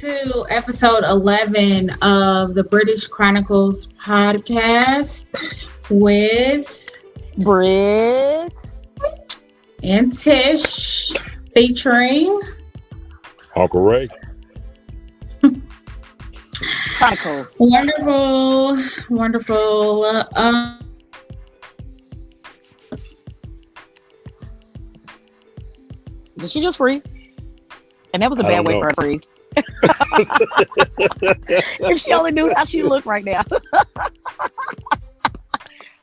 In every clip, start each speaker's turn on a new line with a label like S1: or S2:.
S1: to episode 11 of the British Chronicles podcast with
S2: Brit
S1: and Tish featuring
S3: Uncle Ray.
S2: Chronicles.
S1: wonderful, wonderful. Uh,
S2: Did she just freeze? And that was a bad way
S3: know.
S2: for her to freeze. If she only knew how she looked right now. that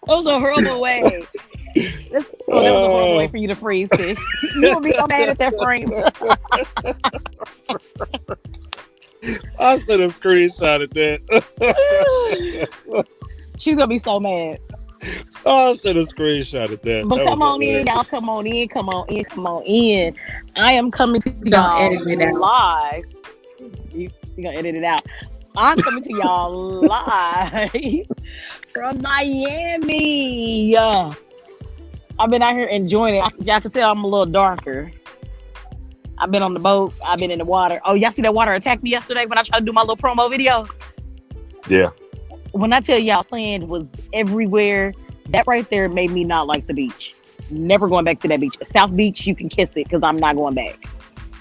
S2: was a horrible way. That's- Oh, that was a horrible way oh. for you to freeze, Tish. You would be so mad at that frame.
S3: I should have screenshotted that.
S2: She's gonna be so mad.
S3: I should have screenshotted that.
S2: But
S3: That
S2: come
S3: was
S2: on in, y'all. Come on in. Come on in. Come on in. I am coming to
S1: gonna
S2: y'all
S1: edit it
S2: live. You gonna edit it out? I'm coming to y'all live from Miami. Yeah. I've been out here enjoying it. I- Y'all can tell I'm a little darker. I've been on the boat. I've been in the water. Oh, y'all see that water attack me yesterday when I tried to do my little promo video?
S3: Yeah.
S2: when I tell y'all sand was everywhere, that right there made me not like the beach. Never going back to that beach. South Beach, you can kiss it because I'm not going back.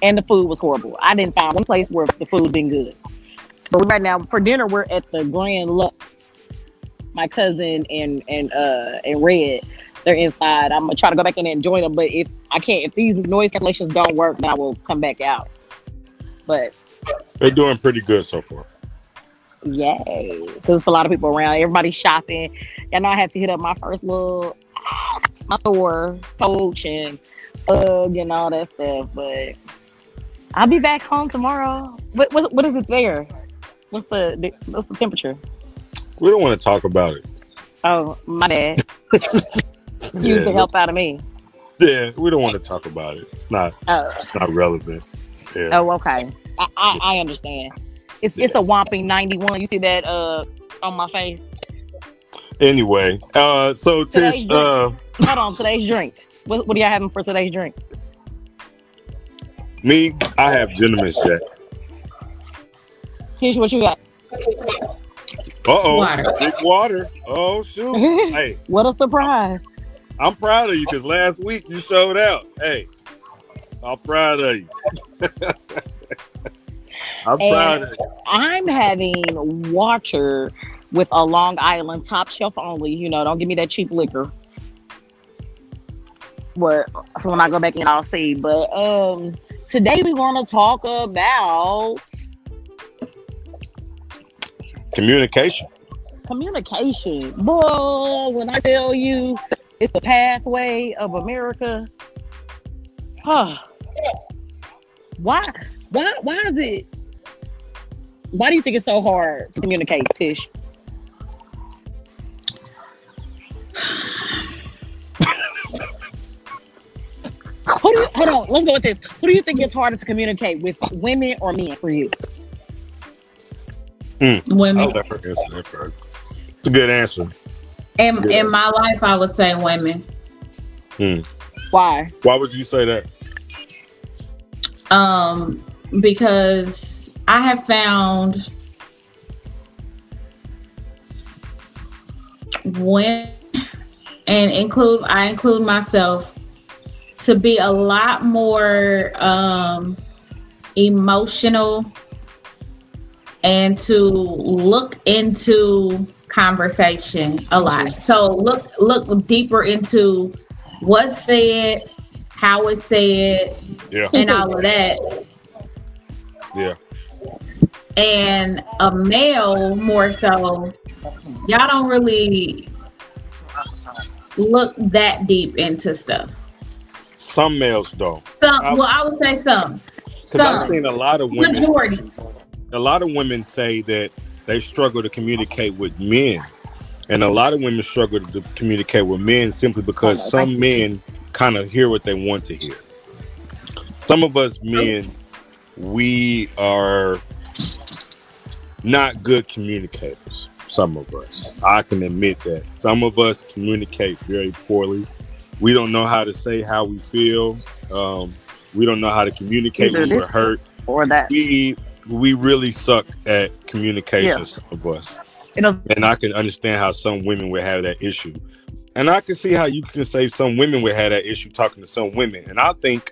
S2: And the food was horrible. I didn't find one place where the food been good. But right now for dinner, we're at the Grand Lux. My cousin and and uh and Red, they're inside. I'm gonna try to go back in and join them. But if I can't, if these noise cancellations don't work, then I will come back out. But
S3: They're doing pretty good so far.
S2: Yay. Because there's a lot of people around. Everybody's shopping. And know I had to hit up my first little my store, coach and UGG and all that stuff. But I'll be back home tomorrow. What what, what is it there? What's the, the what's the temperature?
S3: We don't want to talk about it.
S2: Oh, my dad. Use
S3: Yeah,
S2: the help out of me.
S3: yeah, we don't want to talk about it. It's not.
S2: Oh,
S3: It's not relevant. Yeah.
S2: oh okay. I, I, I understand. It's it's a whopping 91. You see that uh on my face?
S3: Anyway, uh, so
S2: Today's
S3: Tish, uh,
S2: Hold on, today's drink. What, what are y'all having for today's drink?
S3: Me, I have gentleman's jack.
S2: Tish, what you got?
S3: Uh oh,
S1: Water.
S3: big water. Oh shoot. hey,
S2: what a surprise.
S3: I'm proud of you because last week you showed out. Hey, I'm proud of you. I'm
S2: And-
S3: proud of you.
S2: I'm having water with a Long Island top shelf only. You know, don't give me that cheap liquor. But so when I go back in, I'll see. But um, today we want to talk about
S3: Communication.
S2: communication. Boy, when I tell you it's the pathway of America, huh? Why? Why? Why is it? Why do you think it's so hard to communicate, Tish? Who do you, hold on, let's go with this. Who do you think it's harder to communicate with, women or men for you?
S1: women.
S3: I'll let her answer that first. It's a good answer.
S1: In, in my life, I would say women.
S2: Why?
S3: Why would you say that?
S1: um, because I have found when and include I include myself to be a lot more um, emotional and to look into conversation a lot. So look look deeper into what's said, how it's said,
S3: Yeah,
S1: and all of that.
S3: yeah.
S1: And a male more so, y'all don't really look that deep into stuff.
S3: Some males don't.
S1: Some,
S3: I-
S1: well, I would say some,
S3: Because I've seen a lot of women.
S1: majority.
S3: A lot of women say that they struggle to communicate with men, and a lot of women struggle to communicate with men simply because
S2: Oh,
S3: some men kind of hear what they want to hear. Some of us men, we are not good communicators. Some of us, I can admit that. Some of us communicate very poorly. We don't know how to say how we feel. Um, we don't know how to communicate
S2: Either
S3: when we're hurt
S2: Or that?
S3: we we really suck at communication,
S2: Yeah.
S3: some of us.
S2: Know,
S3: And I can understand how some women would have that issue. And I can see how you can say some women would have that issue talking to some women. And I think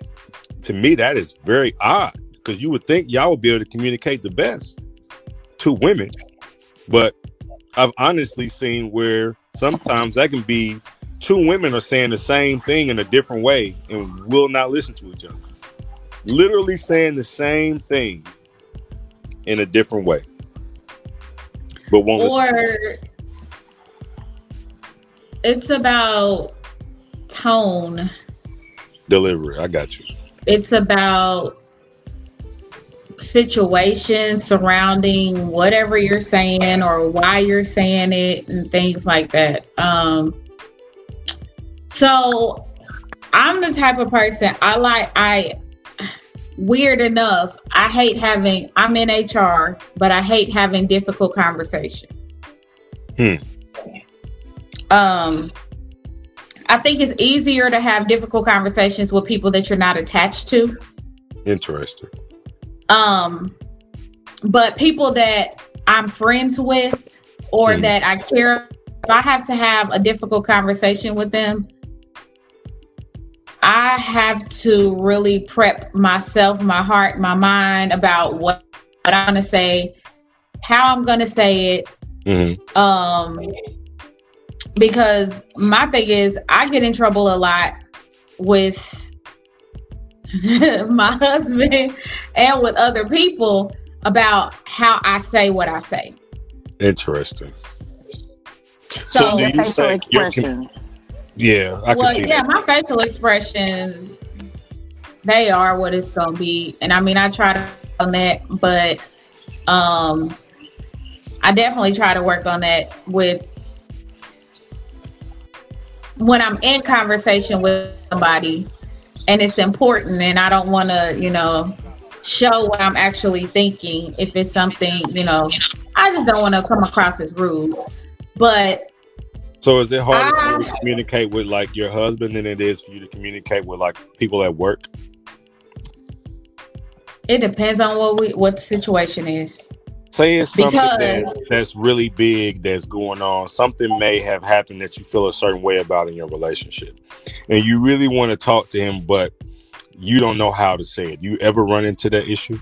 S3: to me that is very odd because you would think y'all would be able to communicate the best to women. But I've honestly seen where sometimes that can be two women are saying the same thing in a different way and will not listen to each other. Literally saying the same thing in a different way. But won't
S1: or it's about tone
S3: delivery. I got you.
S1: it's about situation surrounding whatever you're saying or why you're saying it and things like that um so i'm the type of person i like i weird enough i hate having i'm in hr but i hate having difficult conversations
S3: Hmm.
S1: um i think it's easier to have difficult conversations with people that you're not attached to
S3: Interesting.
S1: um but people that i'm friends with or
S3: Mhm.
S1: that i care if i have to have a difficult conversation with them i have to really prep myself my heart my mind about what, what i'm going to say how i'm going to say it
S3: hmm
S1: um because my thing is i get in trouble a lot with my husband and with other people about how i say what i say
S3: Interesting.
S1: so,
S3: do
S2: your
S3: you
S2: facial
S3: say you're
S2: expressions.
S3: Yeah, I
S1: well
S3: see
S1: yeah
S3: that.
S1: my facial expressions they are what it's gonna be and i mean i try to on that but um i definitely try to work on that with when i'm in conversation with somebody and it's important and i don't want to you know show what i'm actually thinking if it's something you know i just don't want to come across as rude but
S3: So is it harder for you to ah. communicate with like your husband than it is for you to communicate with like people at work?
S1: it depends on what we what the situation is
S3: Say it's something that's really big that's going on. Something may have happened that you feel a certain way about in your relationship. And you really want to talk to him, but you don't know how to say it. You ever run into that issue?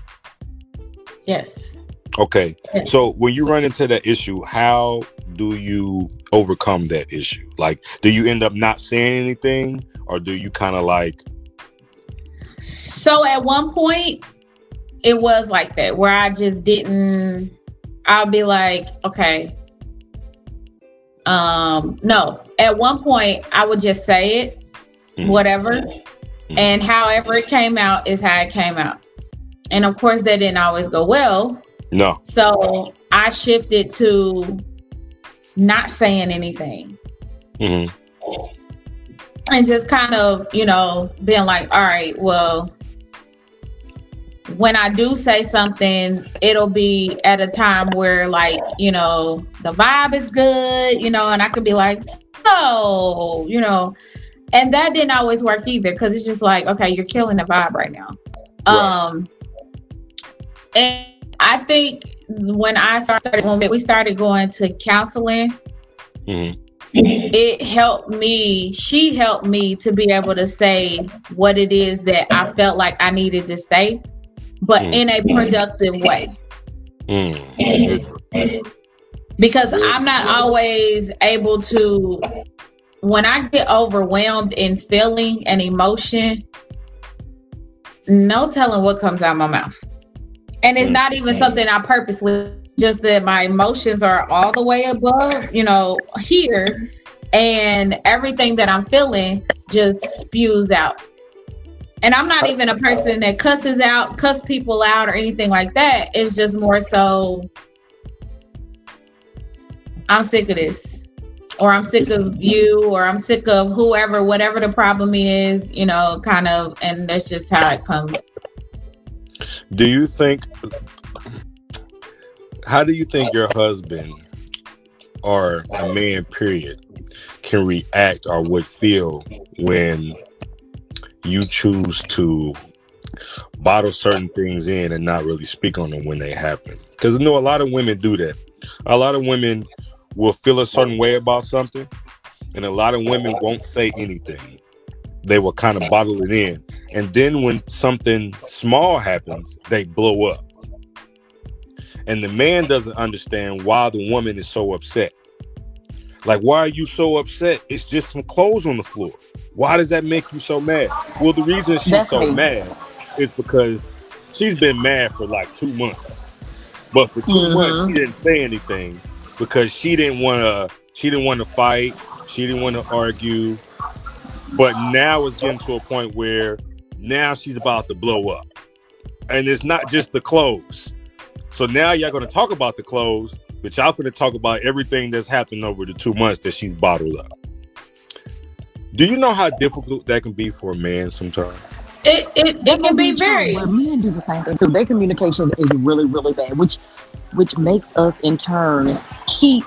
S1: yes
S3: Okay. So when you run into that issue, how do you overcome that issue? Like, do you end up not saying anything or do you kind of like,
S1: So at one point, it was like that where I just didn't. I'll be like, okay. Um, no. At one point, I would just say it,
S3: Mhm.
S1: whatever, and however it came out is how it came out. And of course, that didn't always go well.
S3: No?
S1: So I shifted to not saying anything
S3: hmm
S1: and just kind of, you know, being like, all right, well, when I do say something, it'll be at a time where, like, you know, the vibe is good, you know, and I could be like, oh, you know, and that didn't always work either because it's just like, okay, you're killing the vibe right now.
S3: Right.
S1: Um, and I think when I started, when we started going to counseling,
S3: hmm
S1: it helped me she helped me to be able to say what it is that i felt like i needed to say but
S3: Mm.
S1: in a productive way
S3: Mm. It's-
S1: because i'm not always able to when i get overwhelmed in feeling and emotion no telling what comes out my mouth and it's not even something i purposely just that my emotions are all the way above you know here. And everything that i'm feeling just spews out. And i'm not even a person that cusses out cuss people out or anything like that. It's just more so i'm sick of this. Or i'm sick of you or i'm sick of whoever whatever the problem is you know kind of. And that's just how it comes
S3: Do you think? How do you think your husband or a man, period, can react or would feel when you choose to bottle certain things in and not really speak on them when they happen. Because I know a lot of women do that. A lot of women will feel a certain way about something, and a lot of women won't say anything. They will kind of bottle it in. And then when something small happens, they blow up. And the man doesn't understand why the woman is so upset. Like, why are you so upset? It's just some clothes on the floor. Why does that make you so mad? Well, the reason she's
S2: That's
S3: so
S2: me.
S3: mad is because she's been mad for like two months. But for 2
S2: Mhm.
S3: months, she didn't say anything because she didn't want to. She didn't want to fight. She didn't want to argue. But now it's getting to a point where now she's about to blow up, and it's not just the clothes. So now y'all gonna talk about the clothes, but y'all gonna talk about everything that's happened over the two months that she's bottled up. Do you know how difficult that can be for a man sometimes?
S1: It it, it can be very.
S2: But men do the same thing too. Their communication is really, really bad, which which makes us in turn keep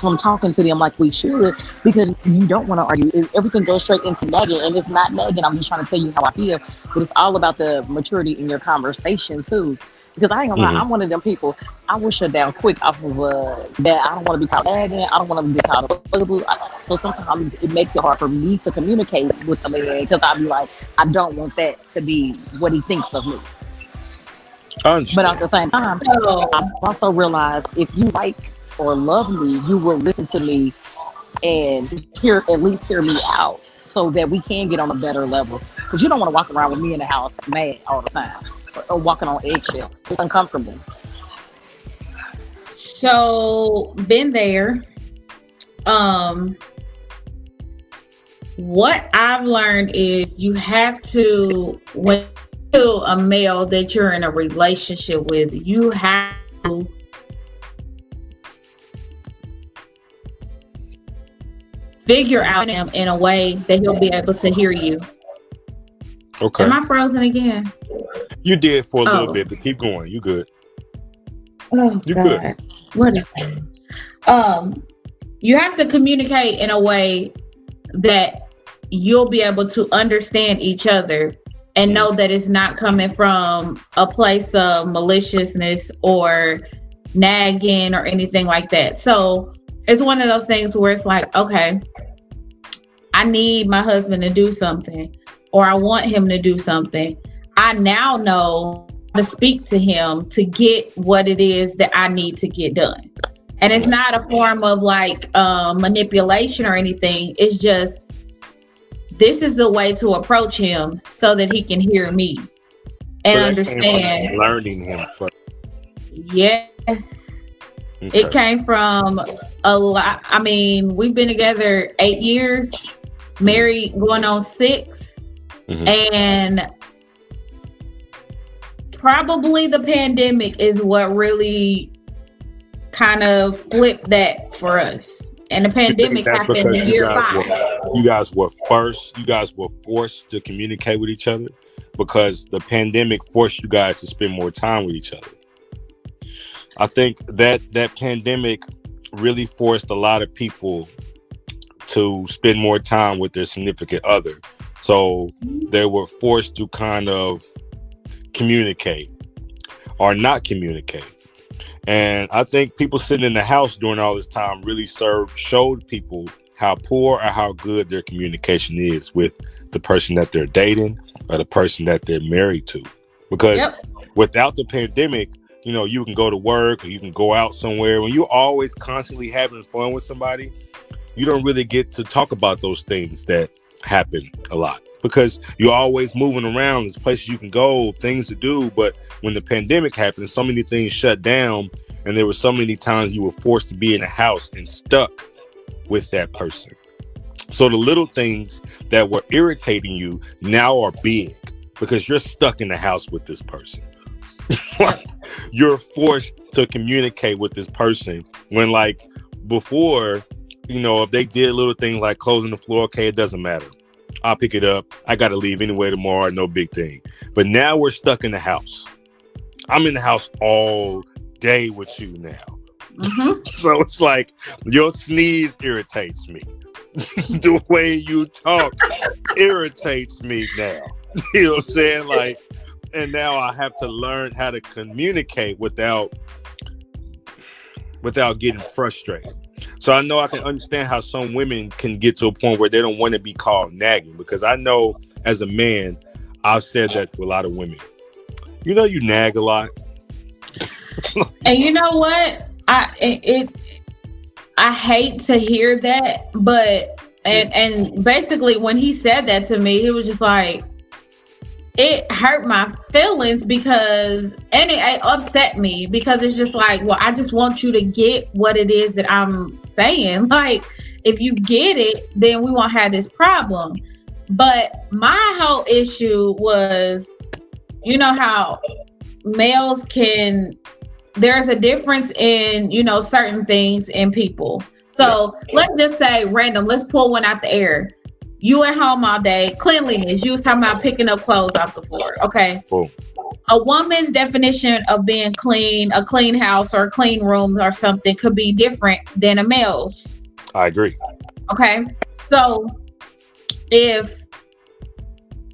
S2: from talking to them like we should because you don't want to argue. It- Everything goes straight into nagging, and it's not nagging. I'm just trying to tell you how I feel, but it's all about the maturity in your conversation too. Because I ain't gonna lie,
S3: Mhm.
S2: I'm one of them people. I will shut down quick off of uh, that. I don't want to be called nagging. I don't want to be called a bugaboo. I- So sometimes it makes it hard for me to communicate with a man because I'll be like, I don't want that to be what he thinks of me. But
S3: understand.
S2: at the same time, I also realize if you like or love me, you will listen to me and hear at least hear me out so that we can get on a better level. Because you don't want to walk around with me in the house mad all the time or, or walking on eggshells. It's uncomfortable.
S1: so been there. Um what I've learned is you have to when to a male that you're in a relationship with, you have to figure out him in a way that he'll be able to hear you.
S3: Okay,
S1: Am I frozen again?
S3: you did for a little
S1: Oh.
S3: bit, but keep going. You good?
S1: Oh
S3: You
S1: God.
S3: good.
S1: What is that? Um, you have to communicate in a way that you'll be able to understand each other and know that it's not coming from a place of maliciousness or nagging or anything like that. So it's one of those things where it's like, okay, I need my husband to do something or I want him to do something. I now know to speak to him to get what it is that I need to get done. And it's not a form of like um, manipulation or anything. It's just this is the way to approach him so that he can hear me and
S3: So that came from
S1: understand.
S3: learning him first.
S1: Yes,
S3: Okay.
S1: it came from a lot. I mean, we've been together eight years, married going on 6
S3: Mhm.
S1: and probably the pandemic is what really kind of flipped that for us. And the pandemic happened
S3: you
S1: year five.
S3: were you guys were first. You guys were forced to communicate with each other because the pandemic forced you guys to spend more time with each other. I think that that pandemic really forced a lot of people to spend more time with their significant other. So they were forced to kind of communicate or not communicate. And I think people sitting in the house during all this time really served showed people how poor or how good their communication is with the person that they're dating or the person that they're married to. Because
S1: Yep.
S3: without the pandemic, you know, you can go to work or you can go out somewhere. When you're always constantly having fun with somebody, you don't really get to talk about those things that happen a lot because you're always moving around. There's places you can go, things to do. But when the pandemic happened, so many things shut down, and there were so many times you were forced to be in a house and stuck with that person. So the little things that were irritating you now are big because you're stuck in the house with this person. Like, you're forced to communicate with this person when like before you know if they did little things like closing the floor okay it doesn't matter. I'll pick it up. I gotta leave anyway tomorrow no big thing. But now we're stuck in the house. I'm in the house all day with you now.
S1: Mhm.
S3: so it's like your sneeze irritates me. The way you talk irritates me now. You know what i'm saying? Like and now I have to learn how to communicate without without getting frustrated. So I know I can understand how some women can get to a point where they don't want to be called nagging because I know as a man, I've said that to a lot of women. You know, you nag a lot.
S1: and you know what? I it, it I hate to hear that, but and and basically when he said that to me, he was just like it hurt my feelings because and it, it, upset me because it's just like well i just want you to get what it is that i'm saying. Like if you get it then we won't have this problem. But my whole issue was you know how males can there's a difference in you know certain things in people. So yeah. let's just say random let's pull one out the air you at home all day, cleanliness. You was talking about picking up clothes off the floor. Okay.
S3: Cool.
S1: A woman's definition of being clean, a clean house or a clean room or something could be different than a male's.
S3: I agree.
S1: Okay. So if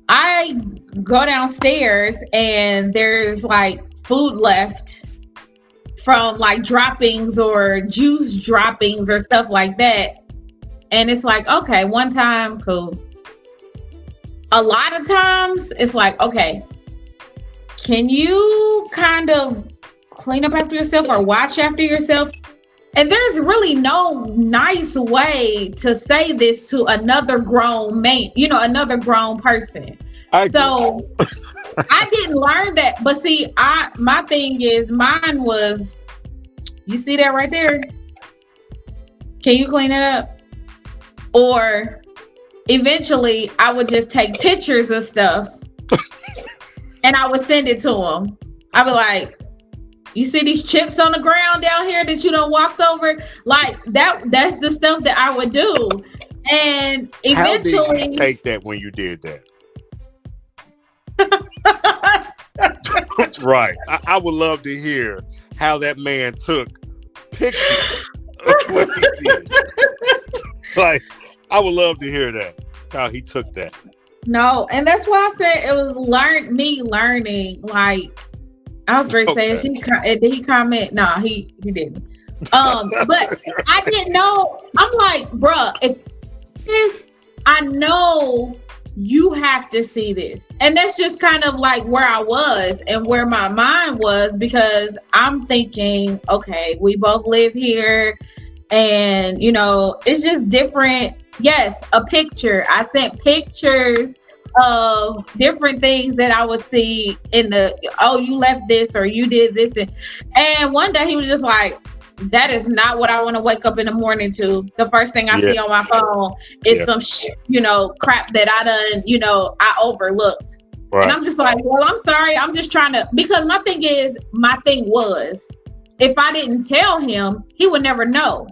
S1: I go downstairs and there's like food left from like droppings or juice droppings or stuff like that, and it's like, okay, one time, cool. A lot of times, it's like, okay, can you kind of clean up after yourself or watch after yourself? And there's really no nice way to say this to another grown man, you know, another grown person. I so I didn't learn that. But see, I my thing is mine was you see that right there? Can you clean it up? Or eventually I would just take pictures of stuff and I would send it to him. I'd be like, you see these chips on the ground down here that you don't walked over? Like that that's the stuff that I would do. And eventually
S3: How did you take that when you did that. right. I, I, would love to hear how that man took pictures of what he did. like I would love to hear that. How he took that.
S1: No, and that's why I said it was learn me learning. Like I was very okay. saying, he did he comment? No, nah, he he didn't. Um, but I didn't know. I'm like, bruh, if this, I know you have to see this, and that's just kind of like where I was and where my mind was because I'm thinking, okay, we both live here, and you know, it's just different yes, a picture. I sent pictures of different things that I would see in the oh you left this or you did this and, and one day he was just like that is not what I want to wake up in the morning to. The first thing I yeah. see on my phone is yeah. some sh- you know crap that I done you know I overlooked. Right. And I'm just like, well, I'm sorry. I'm just trying to because my thing is my thing was if I didn't tell him, he would never know.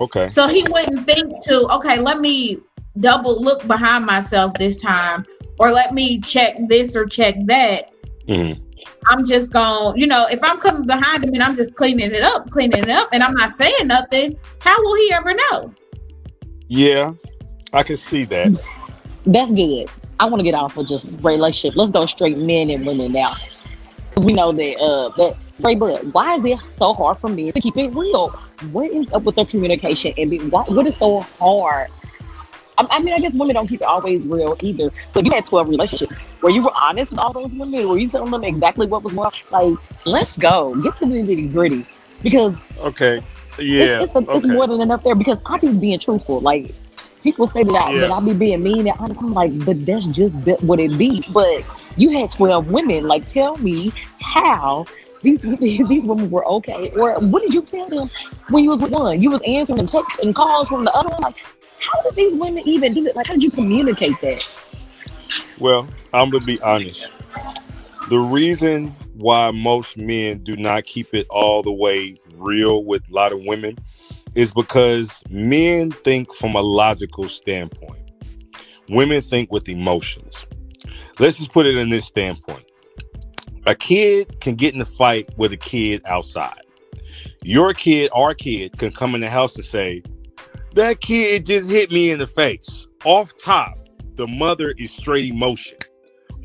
S3: Okay.
S1: So he wouldn't think to, okay, let me double look behind myself this time, or let me check this or check that. Mm-hmm. I'm just going, you know, if I'm coming behind him and I'm just cleaning it up, cleaning it up, and I'm not saying nothing, how will he ever know?
S3: Yeah, I can see that.
S2: That's good. I want to get off of just relationship. Let's go straight men and women now. We know that uh that Ray Bud, why is it so hard for me to keep it real? What is up with the communication and be, why, what is so hard? I, I, mean, I guess women don't keep it always real either. But you had 12 relationships where you were honest with all those women, were you telling them exactly what was wrong? Like, let's go, get to the nitty gritty. Because
S3: okay, yeah,
S2: it's, it's, a, it's more than enough there. Because I be being truthful. Like people say that yeah. that I be being mean, and I'm, I'm like, but that's just what it be. But you had 12 women. Like, tell me how these these women were okay? Or what did you tell them when you was with one? You was answering texts and calls from the other one. Like, how did these women even do it? Like, how did you communicate that?
S3: Well, I'm gonna be honest. The reason why most men do not keep it all the way real with a lot of women is because men think from a logical standpoint. Women think with emotions. Let's just put it in this standpoint a kid can get in a fight with a kid outside. Your kid, our kid, can come in the house and say, That kid just hit me in the face. Off top, the mother is straight emotion.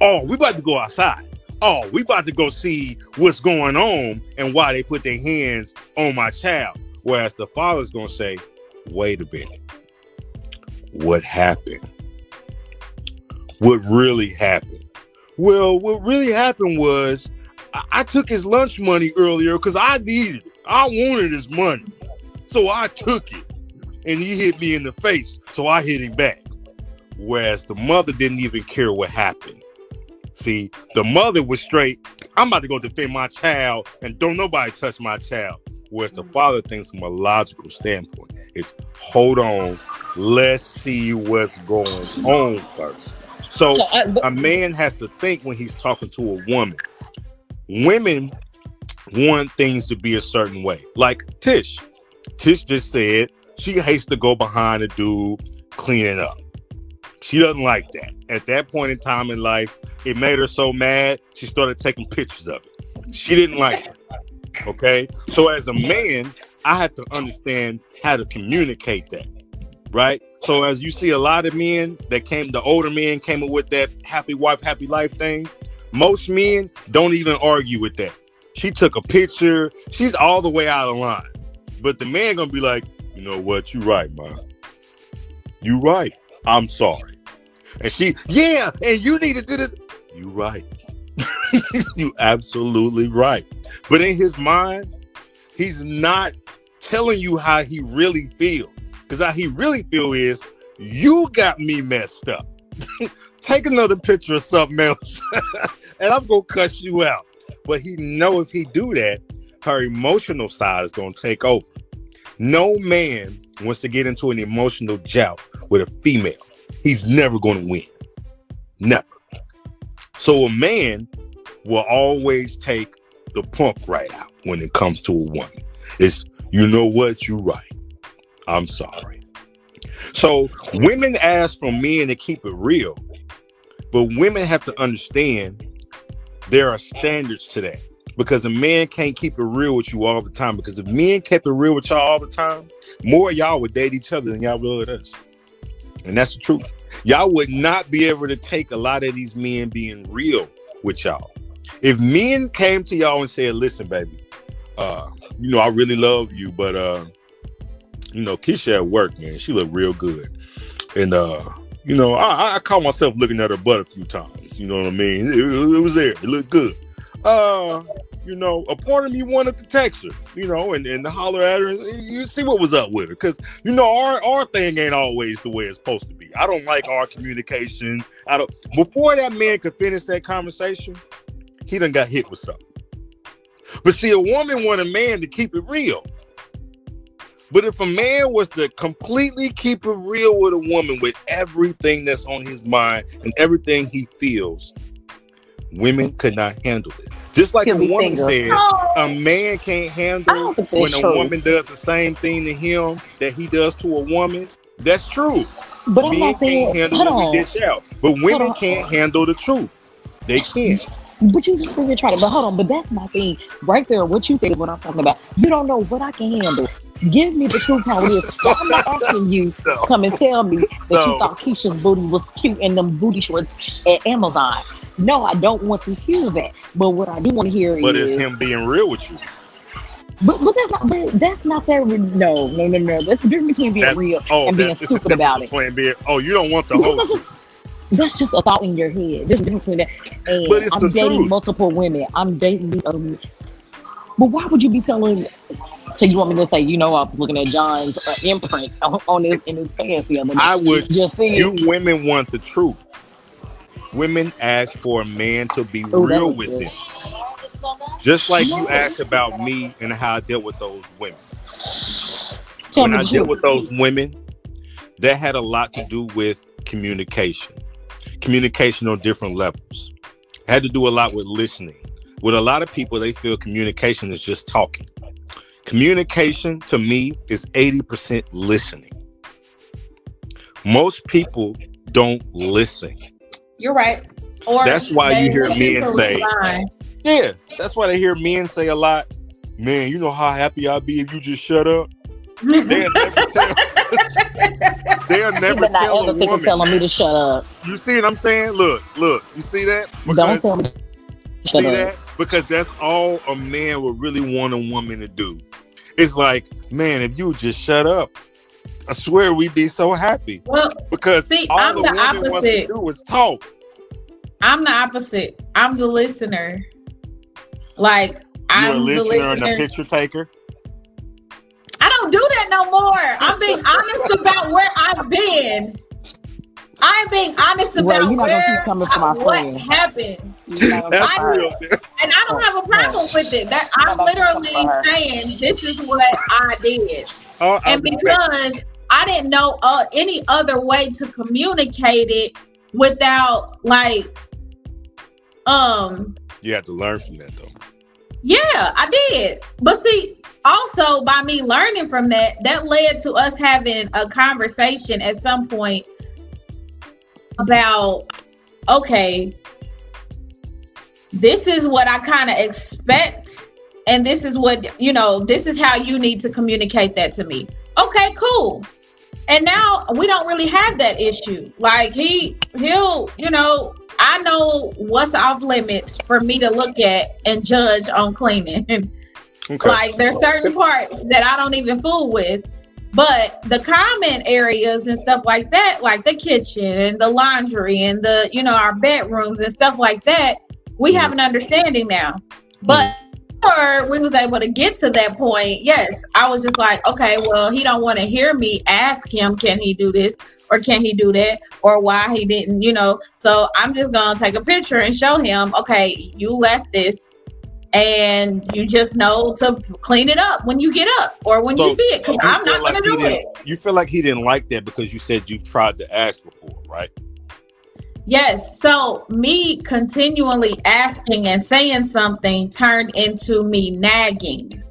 S3: Oh, we about to go outside. oh, we about to go see what's going on and why they put their hands on my child. Whereas the father's gonna say, wait a minute, what happened? What really happened? Well, what really happened was I, I took his lunch money earlier because I needed it. I wanted his money. So I took it. And he hit me in the face. So I hit him back. Whereas the mother didn't even care what happened. See, the mother was straight, I'm about to go defend my child and don't nobody touch my child. Whereas the mm. father thinks from a logical standpoint is hold on, let's see what's going on first. So
S2: So, uh, but-
S3: a man has to think when he's talking to a woman. Women want things to be a certain way. Like Tish. Tish just said she hates to go behind a dude cleaning up. She doesn't like that. At that point in time in life, it made her so mad, she started taking pictures of it. She didn't like it. Okay? So as a man, I have to understand how to communicate that. Right? So as you see a lot of men that came, the older men came up with that happy wife, happy life thing. Most men don't even argue with that. She took a picture. She's all the way out of line. But the man gonna be like, you know what? You right, man. You right. I'm sorry. And she, yeah, and you need to do it. You right. you absolutely right. But in his mind, he's not telling you how he really feel. Because how he really feel is, you got me messed up. Take another picture of something else, and I'm gonna cut you out. But he know if he do that, her emotional side is gonna take over. No man wants to get into an emotional jout with a female. He's never gonna win. Never. So a man will always take the punk right out when it comes to a woman. It's you know what, you right. I'm sorry. So women ask for men to keep it real, but women have to understand there are standards to that. Because a man can't keep it real with you all the time. Because if men kept it real with y'all all the time, more y'all would date each other than y'all would us. And that's the truth. Y'all would not be able to take a lot of these men being real with y'all. If men came to y'all and said, listen, baby, uh, you know, I really love you, but uh, you know, Keisha at work, man, she looked real good. And uh, you know, I, I caught myself looking at her butt a few times. You know what I mean? It, it- was there. It looked good. Uh, you know, a part of me wanted to text her, you know, and, and holler at her and you see what was up with her. Cause you know, our our thing ain't always the way it's supposed to be. I don't like our communication. I don't before that man could finish that conversation, he done got hit with something. But see, a woman want a man to keep it real. But if a man was to completely keep it real with a woman with everything that's on his mind and everything he feels, women could not handle it. Just like
S2: He'll
S3: a woman
S2: single.
S3: says, a oh. man can't handle when
S2: that's
S3: a
S2: true.
S3: woman does the same thing to him that he does to a woman. That's true.
S2: But I'm
S3: Men
S2: not
S3: can't handle
S2: Hold
S3: what we dish out, but women can't handle the truth. They can't.
S2: But you just you're trying to. But hold on. But that's my thing right there. What you said is what I'm talking about. You don't know what I can handle. Give me the truth how it is. I'm not asking you
S3: No.
S2: to come and tell me that
S3: No.
S2: you thought Keisha's booty was cute in them booty shorts at Amazon. No, I don't want to hear that. But what I do want to hear is
S3: But
S2: is.
S3: it's him being real with you.
S2: But but that's not but that's not that. Re- no no no no. That's the difference between being
S3: That's-
S2: real
S3: Oh,
S2: and being stupid about it.
S3: Being, oh, you don't want the whole
S2: that's just that's just a thought in your head. There's a difference between that. And
S3: But it's
S2: I'm
S3: the
S2: dating
S3: truth.
S2: multiple women. I'm dating um but why would you be telling so you want me to say, you know, I was looking at John's uh, imprint on, on his in his pants the other day.
S3: I would
S2: just see
S3: you women want the truth. Women ask for a man to be
S2: Oh, that
S3: real with
S2: good.
S3: them. Just like you asked about me and how I dealt with those women.
S2: Tell
S3: when I dealt with those women, that had a lot to do with communication. Communication on different levels. It had to do a lot with listening. With a lot of people, they feel communication is just talking. Communication to me is 80% listening. Most people don't listen.
S1: You're right. Or
S3: That's why you hear men say-
S1: respond.
S3: Yeah, that's why they hear men say a lot. Man, you know how happy I'd be if you just shut up. They'll never tell. They'll never tell a
S2: ever think of
S3: woman.
S2: telling me to shut up.
S3: You see what I'm saying? Look, look. You see that?
S2: Don't tell me
S3: See that? Because that's all a man would really want a woman to do. It's like, man, if you would just shut up, I swear we'd be so happy.
S1: Well,
S3: Because
S1: see,
S3: all
S1: I'm
S3: the
S1: the
S3: woman wants to
S1: opposite.
S3: do is talk.
S1: I'm the opposite. I'm the listener. Like
S3: You're
S1: I'm
S3: a
S1: the
S3: listener and a picture taker.
S1: I don't do that no more. I'm being honest about where I've been. I'm being honest
S2: Well,
S1: about
S2: you're not gonna
S1: where
S2: keep coming for my
S1: what
S2: friend.
S1: happened.
S2: You're not
S3: That's
S2: come
S3: real.
S1: And I don't have a problem with it. That I'm
S2: Nobody can
S1: literally
S2: come for her.
S1: saying this is what I did.
S3: Oh, I
S1: And because I didn't know uh, any other way to communicate it without like um
S3: you have to learn from that though.
S1: Yeah, I did. But see, also by me learning from that, that led to us having a conversation at some point about okay, this is what I kind of expect, and this is what you know, this is how you need to communicate that to me. Okay, cool. And now we don't really have that issue. Like he he'll, you know, I know what's off limits for me to look at and judge on cleaning.
S3: Okay.
S1: Like there's certain parts that I don't even fool with. But the common areas and stuff like that, like the kitchen and the laundry and the, you know, our bedrooms and stuff like that, we have an understanding now. But before we was able to get to that point, yes, I was just like, okay, well, he don't want to hear me ask him, can he do this or can he do that or why he didn't, you know. So I'm just gonna take a picture and show him, okay, you left this and you just know to clean it up when you get up or when you see it because I'm not
S3: like
S1: gonna do it.
S3: You feel like he didn't like that because you said you've tried to ask before, right?
S1: Yes. So me continually asking and saying something turned into me nagging.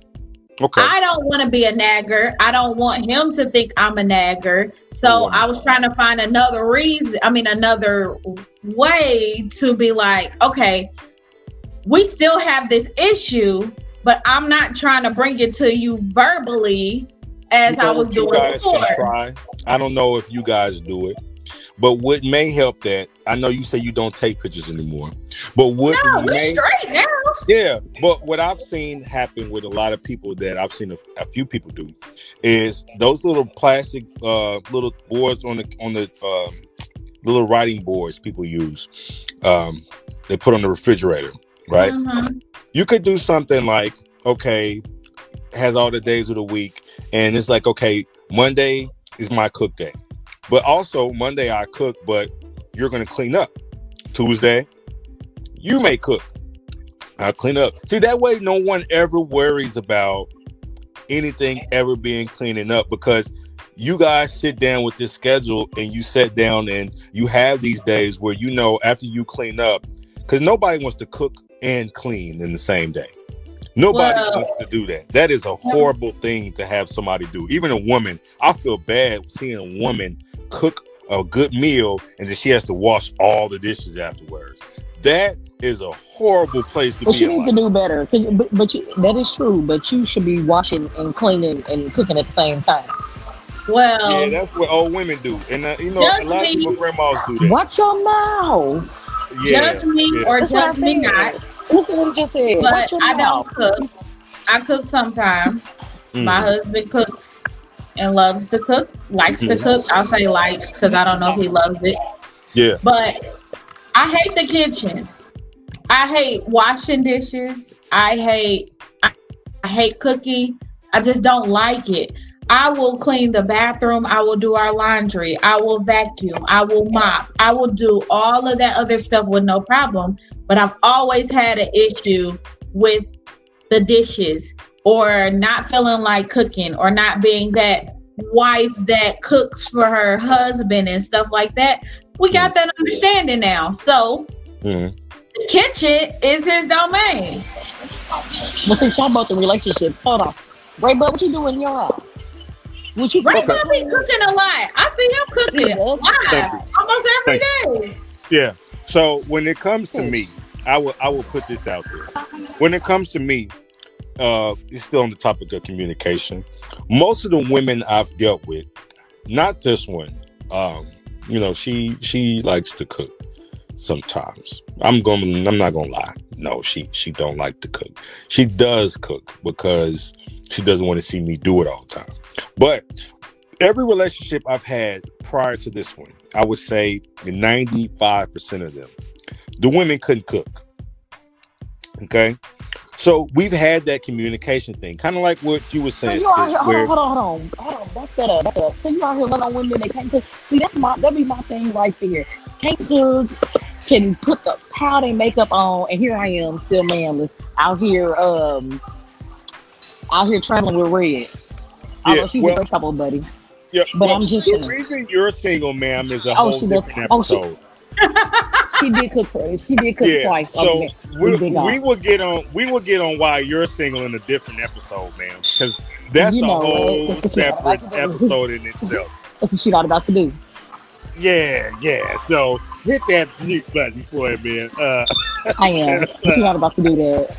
S3: Okay.
S1: I don't want to be a nagger. I don't want him to think I'm a nagger. So oh,
S3: Yeah.
S1: I was trying to find another reason, I mean, another way to be like, okay, we still have this issue, but I'm not trying to bring it to you verbally as
S3: You know
S1: I was doing before.
S3: I don't know if you guys do it, but what may help that I know you say you don't take pictures anymore, but what
S1: No, we
S3: may,
S1: straight now.
S3: yeah, but what I've seen happen with a lot of people that I've seen a, a few people do is those little plastic uh little boards on the on the um little writing boards people use um they put on the refrigerator, right?
S1: Mhm.
S3: you could do something like okay has all the days of the week and it's like okay monday is my cook day but also monday i cook but you're gonna clean up. Tuesday you may cook. I'll clean up. See that way no one ever worries about anything ever being cleaning up because you guys sit down with this schedule and you sit down and you have these days where you know after you clean up because nobody wants to cook and clean in the same day. Nobody
S1: Well-
S3: wants to do that. That is a horrible thing to have somebody do. Even a woman, I feel bad seeing a woman cook a good meal and then she has to wash all the dishes afterwards. That is a horrible place to
S2: But
S3: be
S2: you
S3: in
S2: need to do better. But, but you, that is true. But you should be washing and cleaning and cooking at the same time.
S1: Well,
S3: Yeah, that's what old women do, and uh, you know a lot of
S1: me.
S3: people grandmas do that.
S2: Watch your mouth.
S3: Yeah,
S1: judge me
S3: yeah.
S1: or
S2: That's
S1: judge me not.
S2: Listen what you just said.
S1: But
S2: Watch your
S1: I don't cook. I cook sometimes.
S3: Mm.
S1: My husband cooks and loves to cook, likes to
S3: Mhm.
S1: cook. I'll say likes because I don't know if he loves it.
S3: yeah,
S1: But I hate the kitchen. I hate washing dishes. I hate I, I hate cooking. I just don't like it. I will clean the bathroom. I will do our laundry. I will vacuum. I will mop. I will do all of that other stuff with no problem. But I've always had an issue with the dishes or not feeling like cooking or not being that wife that cooks for her husband and stuff like that. We got that understanding now. So
S3: Mhm.
S1: the kitchen is his domain.
S2: But since y'all about the relationship, hold on. Ray Bud, what you doing in your house? What you
S1: Ray
S2: cooking?
S1: Bob be cooking a lot. I see him cooking
S2: Yeah.
S1: live
S3: Thank you.
S1: almost every
S3: Thank
S1: day.
S3: Yeah. So when it comes to me, I will I will put this out there. When it comes to me, uh, it's still on the topic of communication. Most of the women I've dealt with, not this one, um, you know, she she likes to cook sometimes. I'm going I'm not gonna lie. no, she she don't like to cook. She does cook because she doesn't want to see me do it all the time. But every relationship I've had prior to this one, I would say 95% of them, the women couldn't cook. Okay. So we've had that communication thing, kind of like what you were
S2: So
S3: saying.
S2: you out here, hold
S3: where,
S2: on, hold on, hold on, hold on. Back that up, back that up. So you out here loving women that can't cook. See, that's my that be my thing right there. Can't cook, can put the powder and makeup on, and here I am still manless out here, um, out here traveling with red. Although
S3: Yeah,
S2: she's
S3: well-
S2: a great couple, buddy.
S3: yeah,
S2: but
S3: well,
S2: I'm just
S3: the
S2: saying.
S3: reason you're single, ma'am, is a
S2: Oh,
S3: whole
S2: she does-
S3: different
S2: oh, she-
S3: episode.
S2: She did cook for She did cook
S3: yeah,
S2: twice.
S3: so
S2: okay.
S3: we, we
S2: on.
S3: will get on we will get on why you're single in a different episode, man, because that's
S2: You
S3: a
S2: know,
S3: whole
S2: right?
S3: separate episode in itself.
S2: That's what she not about to do.
S3: Yeah, yeah. So hit that mute button for it, man. Uh,
S2: I am. she not about to do that.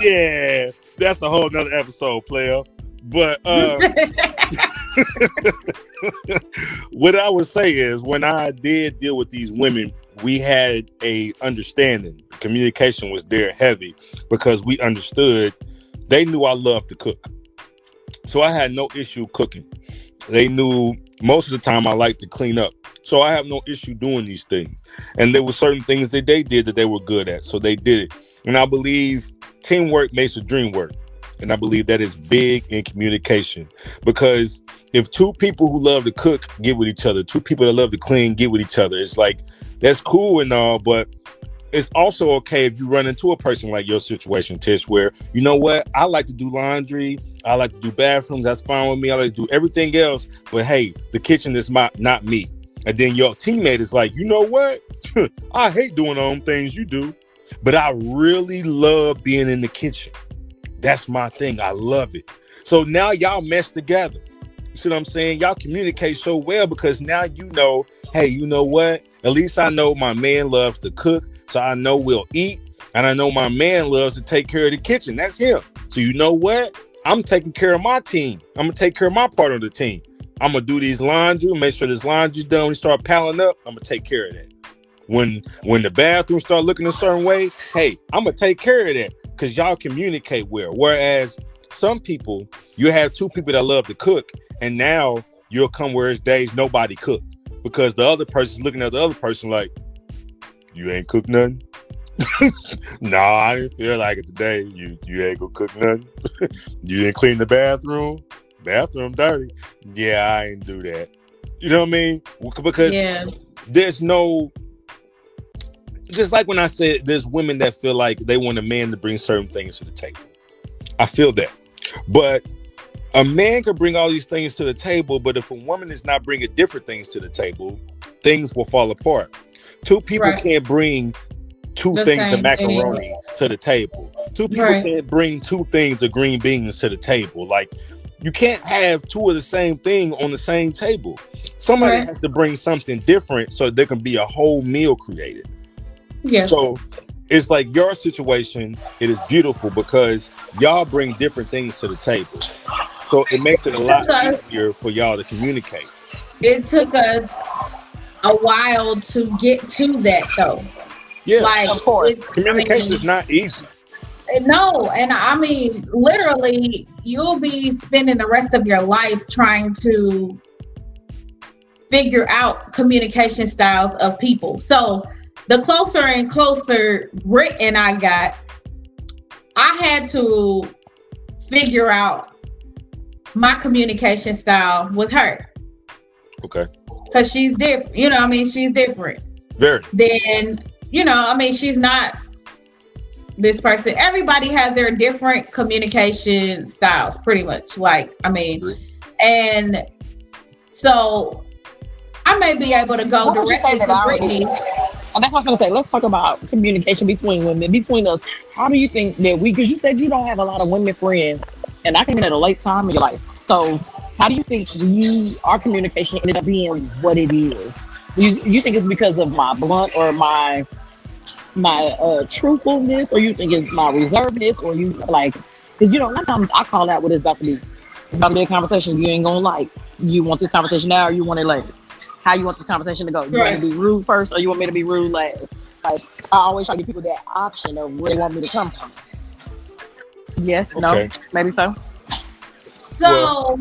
S3: yeah, that's a whole nother episode, player. But uh, what I would say is, when I did deal with these women, we had a understanding. Communication was there heavy because we understood. They knew I loved to cook, so I had no issue cooking. They knew most of the time I like to clean up, so I have no issue doing these things. And there were certain things that they did that they were good at, so they did it. And I believe teamwork makes the dream work. And I believe that is big in communication because if two people who love to cook get with each other, two people that love to clean get with each other, it's like that's cool and all, but it's also okay if you run into a person like your situation, Tish, where you know what? I like to do laundry, I like to do bathrooms, that's fine with me. I like to do everything else, but hey, the kitchen is my not me. And then your teammate is like, you know what? I hate doing all them things you do, but I really love being in the kitchen. That's my thing. I love it. So now y'all mesh together. You see what I'm saying? Y'all communicate so well because now you know, hey, you know what? At least I know my man loves to cook, so I know we'll eat. And I know my man loves to take care of the kitchen. That's him. So you know what? I'm taking care of my team. I'm gonna take care of my part of the team. I'm gonna do these laundry, make sure this laundry's done. When you start piling up, I'm gonna take care of that. When when the bathroom start looking a certain way, hey, I'm gonna take care of that because y'all communicate well. Whereas some people, you have two people that love to cook, and now you'll come where it's days nobody cooked because the other person's looking at the other person like, you ain't cook nothing. no, I didn't feel like it today. You you ain't gonna cook nothing. you didn't clean the bathroom. Bathroom dirty. Yeah, I ain't do that. You know what I mean? Because
S1: yeah.
S3: there's no just like when I said there's women that feel like they want a man to bring certain things to the table. I feel that. But a man can bring all these things to the table, but if a woman is not bringing different things to the table, things will fall apart. Two people
S1: Right.
S3: can't bring two
S1: The
S3: things of macaroni to the table. Two people
S1: Right.
S3: can't bring two things of green beans to the table. Like you can't have two of the same thing on the same table. Somebody
S1: Right.
S3: has to bring something different so there can be a whole meal created.
S1: Yeah.
S3: So it's like your situation, it is beautiful because y'all bring different things to the table. So it makes it a lot
S1: Okay.
S3: easier for y'all to communicate.
S1: it took us a while to get to that though.
S3: Yeah,
S1: Like
S2: Of course.
S1: it's- I
S3: communication
S1: mean,
S3: is not easy.
S1: No, and I mean, literally, you'll be spending the rest of your life trying to figure out communication styles of people. So, the closer and closer Brit and I got, I had to figure out my communication style with her
S3: Okay.
S1: because she's different. You know, I mean, she's different
S3: Very.
S1: then you know i mean she's not this person everybody has their different communication styles pretty much like i mean
S3: Agree.
S1: and so i may be able to go
S2: Why would you say
S1: directly to
S2: I
S1: brittany
S2: already- And that's what I was gonna say. Let's talk about communication between women, between us. How do you think that we? Because you said you don't have a lot of women friends, and I came in at a late time in your life. So, how do you think you our communication ended up being what it is? You you think it's because of my blunt or my my uh truthfulness, or you think it's my reservedness, or you like? Because you know, a lot of times I call out what it's about to be. It's about to be a conversation you ain't gonna like. You want this conversation now, or you want it later? How you want the conversation to go? You want
S1: Right.
S2: to be rude first, or you want me to be rude last? I always try to give people that option of where they want me to come from. Yes,
S3: Okay.
S2: no, maybe so.
S1: So
S3: Well-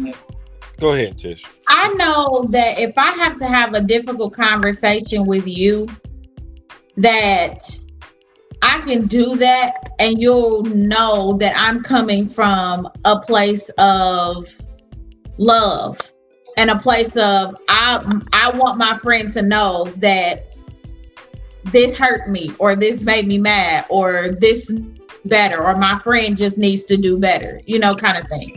S3: Go ahead, Tish.
S1: I know that if I have to have a difficult conversation with you, that I can do that and you'll know that I'm coming from a place of love and a place of I I want my friend to know that this hurt me or this made me mad or this better or my friend just needs to do better, you know, kind of thing.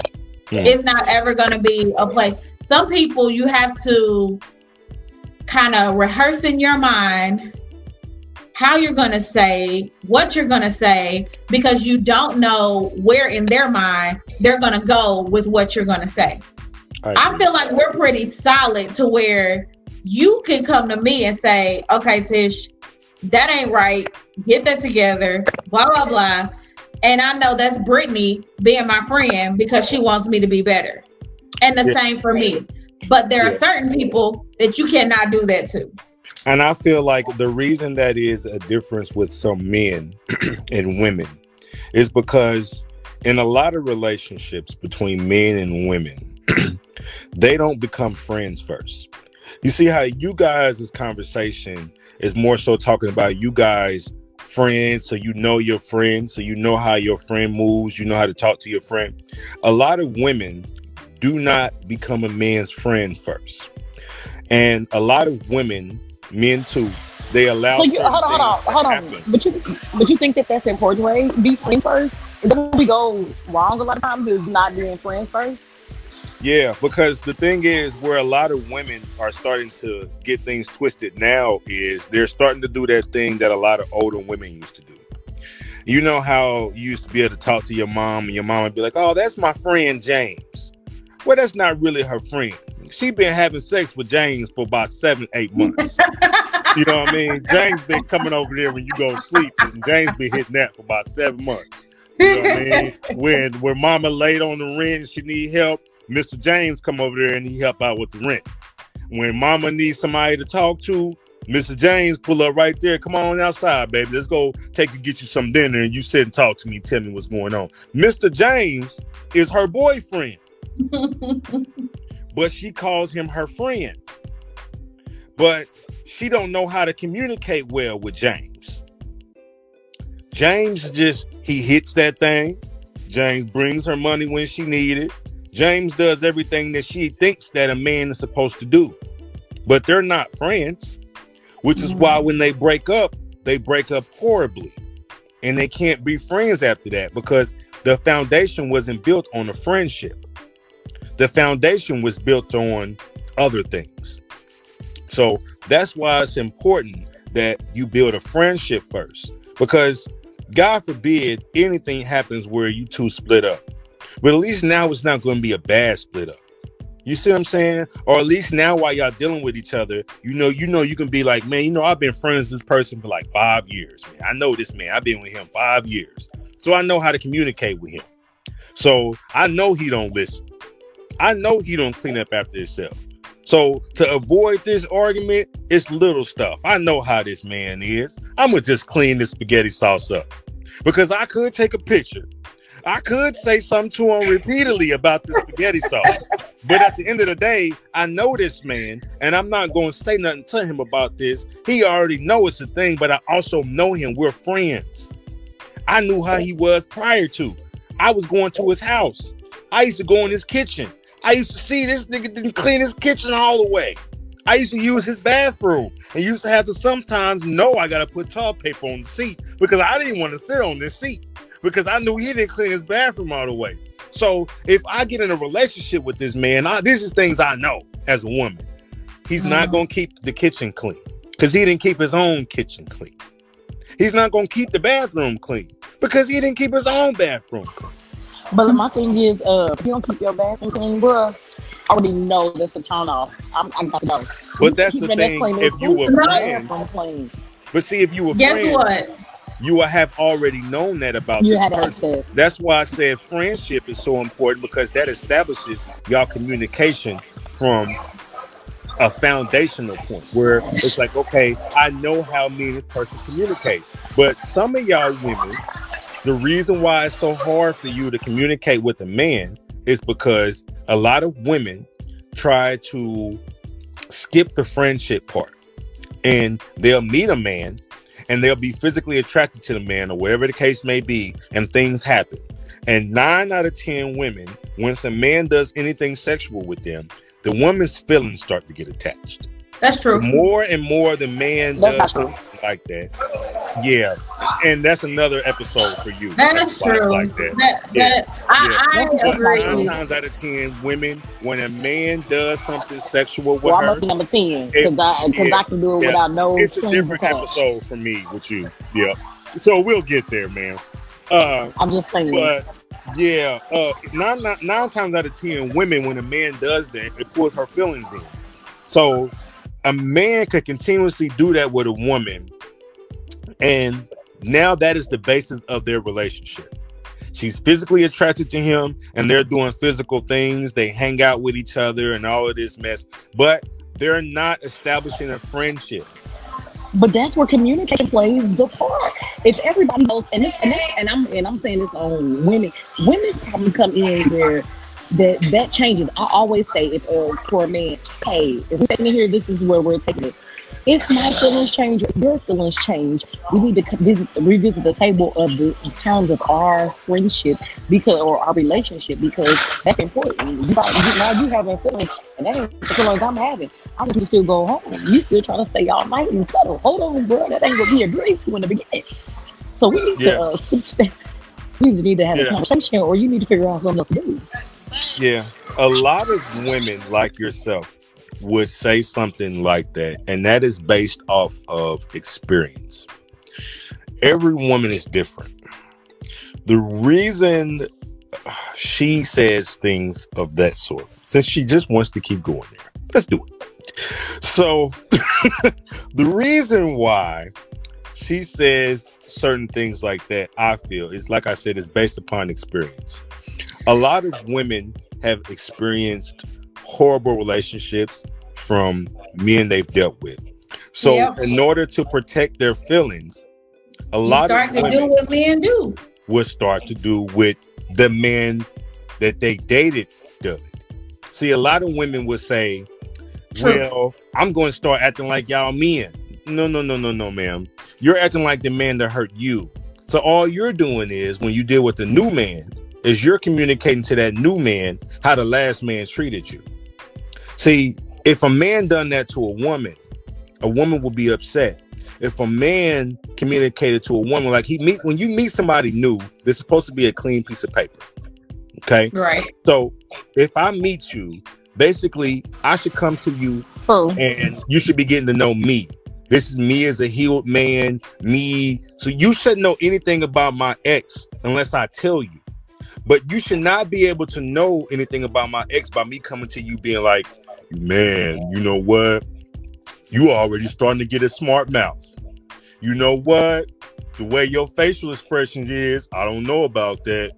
S3: Hmm.
S1: It's not ever going to be a place. Some people you have to kind of rehearse in your mind how you're going to say, what you're going to say, because you don't know where in their mind they're going to go with what you're going to say. I
S3: agree.
S1: feel like we're pretty solid to where you can come to me and say, okay, Tish, that ain't right. Get that together, blah, blah, blah. And I know that's Brittany being my friend because she wants me to be better. And the
S3: Yeah.
S1: same for me. But there are certain people that you cannot do that to.
S3: And I feel like the reason that is a difference with some men and women is because in a lot of relationships between men and women, they don't become friends first. You see how you guys' conversation is more so talking about you guys friends, so you know your friend, so you know how your friend moves, you know how to talk to your friend. A lot of women do not become a man's friend first. And a lot of women, men too, they allow
S2: So you hold on, hold on, hold on. But you, but you think that that's the important way? Be friends first. Is that where we go wrong a lot of times? Is not being friends first.
S3: Yeah, because the thing is, where a lot of women are starting to get things twisted now is they're starting to do that thing that a lot of older women used to do. You know how you used to be able to talk to your mom, and your mom would be like, "Oh, that's my friend James." Well, that's not really her friend. She been having sex with James for about seven, eight months. you know what I mean? James been coming over there when you go to sleep, and James been hitting that for about seven months. You know what I mean? When when mama laid on the rent she need help, Mr. James come over there and he help out with the rent. When mama needs somebody to talk to, Mr. James pull up right there. Come on outside, baby. Let's go take and get you some dinner and you sit and talk to me, tell me what's going on. Mr. James is her boyfriend, but she calls him her friend. But she don't know how to communicate well with James. James just he hits that thing. James brings her money when she need it. James does everything that she thinks that a man is supposed to do. But they're not friends, which is why when they break up, they break up horribly. And they can't be friends after that because the foundation wasn't built on a friendship. The foundation was built on other things. So that's why it's important that you build a friendship first because God forbid anything happens where you two split up. But at least now it's not going to be a bad split up. You see what I'm saying? Or at least now while y'all dealing with each other, you know, you know, you can be like, man, you know, I've been friends with this person for like five years, man. I know this man. I've been with him five years. So I know how to communicate with him. So I know he don't listen. I know he don't clean up after himself. So to avoid this argument, it's little stuff. I know how this man is. I'm gonna just clean this spaghetti sauce up because I could take a picture. I could say something to him repeatedly about the spaghetti sauce, but at the end of the day, I know this man, and I'm not going to say nothing to him about this. He already know it's a thing, but I also know him. We're friends. I knew how he was prior to. I was going to his house. I used to go in his kitchen. I used to see this nigga didn't clean his kitchen all the way. I used to use his bathroom and used to have to sometimes know I gotta put toilet paper on the seat because I didn't want to sit on this seat because I knew he didn't clean his bathroom all the way. So if I get in a relationship with this man, I, this is things I know as a woman. He's not
S1: Mhm.
S3: gonna keep the kitchen clean because he didn't keep his own kitchen clean. He's not gonna keep the bathroom clean because he didn't keep his own bathroom clean.
S2: But my thing is, uh, if you don't keep your bathroom clean, bruh, I already know that's a turn off. I'm, I got to go.
S3: But that's
S2: Keep
S3: the thing, if you were
S2: Keep
S3: friends- But see, if you were
S1: Guess
S3: friends,
S1: what?
S3: You have already known that about
S2: You
S3: this person. That's why I said friendship is so important because that establishes y'all communication from a foundational point where it's like, okay, I know how me and this person communicate. But some of y'all women, the reason why it's so hard for you to communicate with a man is because a lot of women try to skip the friendship part and they'll meet a man and they'll be physically attracted to the man or whatever the case may be and things happen. And nine out of ten women once a man does anything sexual with them the woman's feelings start to get attached
S1: That's true.
S3: more and more the man
S2: That's
S3: does
S2: not true.
S3: something like that yeah and that's another episode for you
S1: That's
S3: why
S1: true.
S3: like that
S1: That,
S3: Yeah.
S1: that, I,
S2: Yeah.
S1: I
S3: but nine times out of ten women when a man does something sexual with
S2: Well, I'm
S3: her
S2: number ten because I because
S3: yeah,
S2: I can do it without no
S3: it's a different episode for me with you. Yeah. So we'll get there, man. Uh,
S2: I'm just saying.
S3: but yeah, uh, nine, nine, nine times out of ten, women when a man does that, it pulls her feelings in. So a man could continuously do that with a woman, and now that is the basis of their relationship. She's physically attracted to him, and they're doing physical things. They hang out with each other and all of this mess, but they're not establishing a friendship.
S2: But that's where communication plays the part. If everybody knows, and this, and, and I'm and I'm saying this on women, women probably come in where that that changes. I always say if uh, for a man, hey, if we're taking it here, this is where we're taking it. If my feelings change, your feelings change, we need to visit, revisit the table of the terms of our friendship because or our relationship because that's important. You, now you having feelings, and that ain't the feelings I'm having. I want you to still go home. You still trying to stay all night and cuddle. Hold on, bro. That ain't what we agreed to in the beginning. So we need
S3: Yeah.
S2: to uh, switch that. We need to have
S3: Yeah.
S2: a conversation, or you need to figure out something else to do.
S3: Yeah, a lot of women like yourself would say something like that, and that is based off of experience. Every woman is different. The reason she says things of that sort, since she just wants to keep going there, let's do it. So, the reason why she says certain things like that, I feel, is like I said, is based upon experience a lot of women have experienced horrible relationships from men they've dealt with. So,
S1: Yep.
S3: in order to protect their feelings, a
S1: You
S3: lot
S1: start
S3: of
S1: to do what men do.
S3: would start to do with the men that they dated did. See, a lot of women would say,
S1: True.
S3: Well, I'm going to start acting like y'all men. No, no, no, no, no, ma'am. You're acting like the man that hurt you. So all you're doing is when you deal with the new man, is you're communicating to that new man how the last man treated you. See, if a man done that to a woman, a woman will be upset. If a man communicated to a woman like he meet when you meet somebody new, there's supposed to be a clean piece of paper. Okay.
S1: Right.
S3: So if I meet you, basically I should come to you
S2: True.
S3: and you should be getting to know me. This is me as a healed man, me. So you shouldn't know anything about my ex unless I tell you. But you should not be able to know anything about my ex by me coming to you being like, man, you know what? You already starting to get a smart mouth. You know what? The way your facial expressions is, I don't know about that.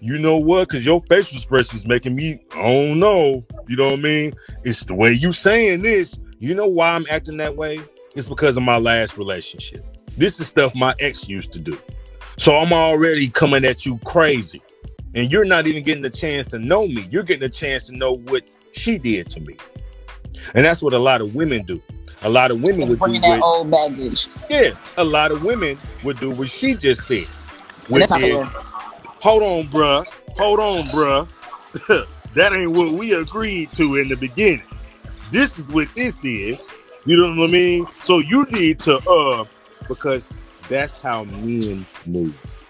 S3: You know what? Because your facial expressions making me, I don't know. You know what I mean? It's the way you saying this. You know why I'm acting that way? It's because of my last relationship. This is stuff my ex used to do. So I'm already coming at you crazy. And you're not even getting the chance to know me. You're getting a chance to know what she did to me. And that's what a lot of women do. A lot of women would do
S2: that
S3: what,
S2: old baggage.
S3: yeah, a lot of women would do what she just said. Which is, hold on, bruh. Hold on, bruh. that ain't what we agreed to in the beginning. This is what this is. You know what I mean? So you need to uh because that's how men move.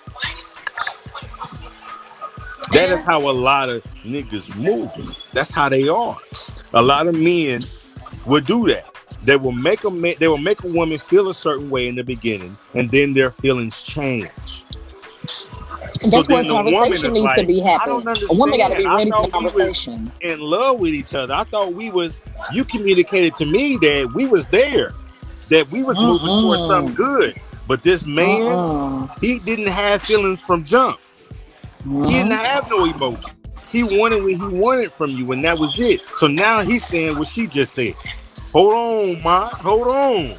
S3: That is how a lot of niggas move. That's how they are. A lot of men will do that. They will make a man, they will make a woman feel a certain way in the beginning, and then their feelings change.
S2: And that's
S3: So
S2: where
S3: then the
S2: conversation needs
S3: like,
S2: to be
S3: I
S2: happening. A woman got to be ready for
S3: we
S2: conversation.
S3: In love with each other. I thought we was. You communicated to me that we was there, that we was moving towards something good. But this man,
S2: Uh-uh.
S3: he didn't have feelings from jump. He didn't
S2: Mhm.
S3: have no emotions. He wanted what he wanted from you, and that was it. So now he's saying what she just said. Hold on, Mike. Hold on.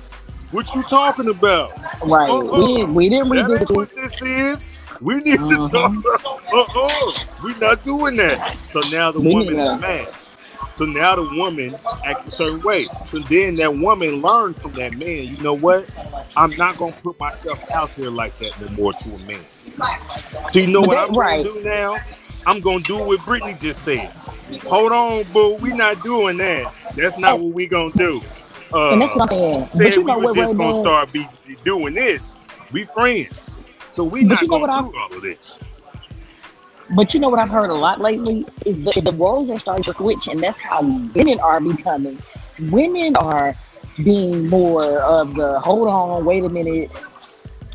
S3: What you talking about?
S2: Right.
S3: Uh-uh.
S2: We, we didn't
S3: That ain't what this is. We need to talk. Uh-uh. We're not doing that. So now the
S2: We
S3: woman is mad. So now the woman acts a certain way. So then that woman learns from that man, you know what? I'm not gonna put myself out there like that no more to a man. So you know what I'm
S2: right.
S3: gonna do now? I'm gonna do what Brittany just said. Hold on, boo. We not doing that. That's not what we gonna do. Uh,
S2: And that's what I'm saying.
S3: said
S2: But you know
S3: we
S2: what,
S3: was just gonna
S2: Man?
S3: start be be doing this. We friends. So we
S2: But
S3: not gonna do all of this.
S2: But you know what I've heard a lot lately is the, the roles are starting to switch, and that's how women are becoming. Women are being more of the hold on, wait a minute,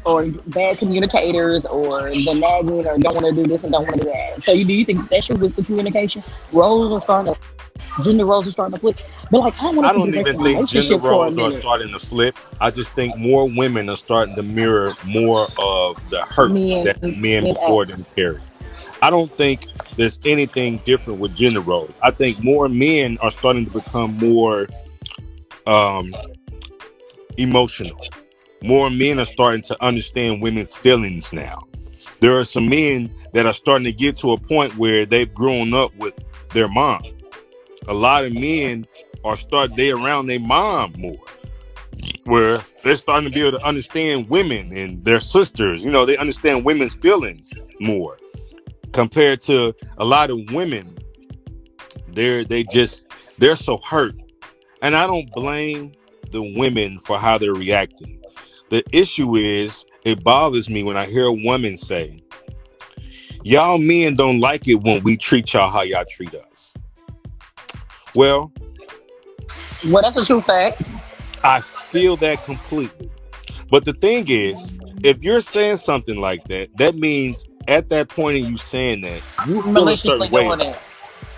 S2: or bad communicators, or the nagging, or don't want to do this and don't want to do that. So, you, do you think that's true with the communication? Roles are starting to, gender roles are starting to flip. But like, I want
S3: I don't even think gender roles are starting to flip. I just think more women are starting to mirror more of the hurt
S2: Men-
S3: that men
S2: men
S3: before them carry. I don't think there's anything different with gender roles. I think more men are starting to become more um, emotional. More men are starting to understand women's feelings now. There are some men that are starting to get to a point where they've grown up with their mom. A lot of men are start they around their mom more. Where they're starting to be able to understand women and their sisters. You know, they understand women's feelings more compared to a lot of women. They're they just they're so hurt. And I don't blame the women for how they're reacting. The issue is it bothers me when I hear a woman say, Y'all men don't like it when we treat y'all how y'all treat us. Well,
S2: Well, that's a true fact.
S3: I feel that completely. But the thing is, if you're saying something like that, that means at that point of you saying that, you feel a certain way.
S2: doing.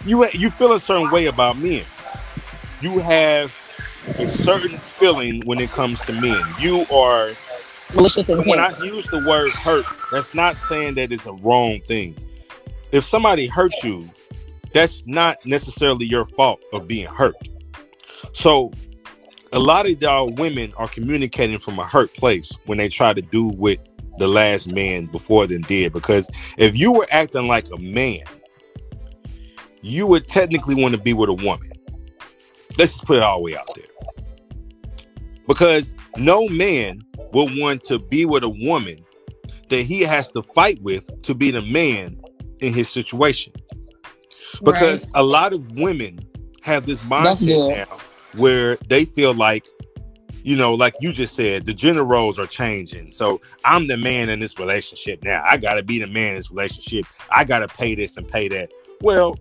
S3: You you feel a certain way about men. You have a certain feeling when it comes to men. You are
S2: Malicious
S3: when I use the word hurt, that's not saying that it's a wrong thing. If somebody hurts you, that's not necessarily your fault of being hurt. So, a lot of y'all women are communicating from a hurt place when they try to do what the last man before them did. Because if you were acting like a man, you would technically want to be with a woman. Let's just put it all the way out there. Because no man will want to be with a woman that he has to fight with to be the man in his situation. Because a lot of women have this mindset now where they feel like, you know, like you just said, the gender roles are changing. So I'm the man in this relationship now. I got to be the man in this relationship. I got to pay this and pay that. Well,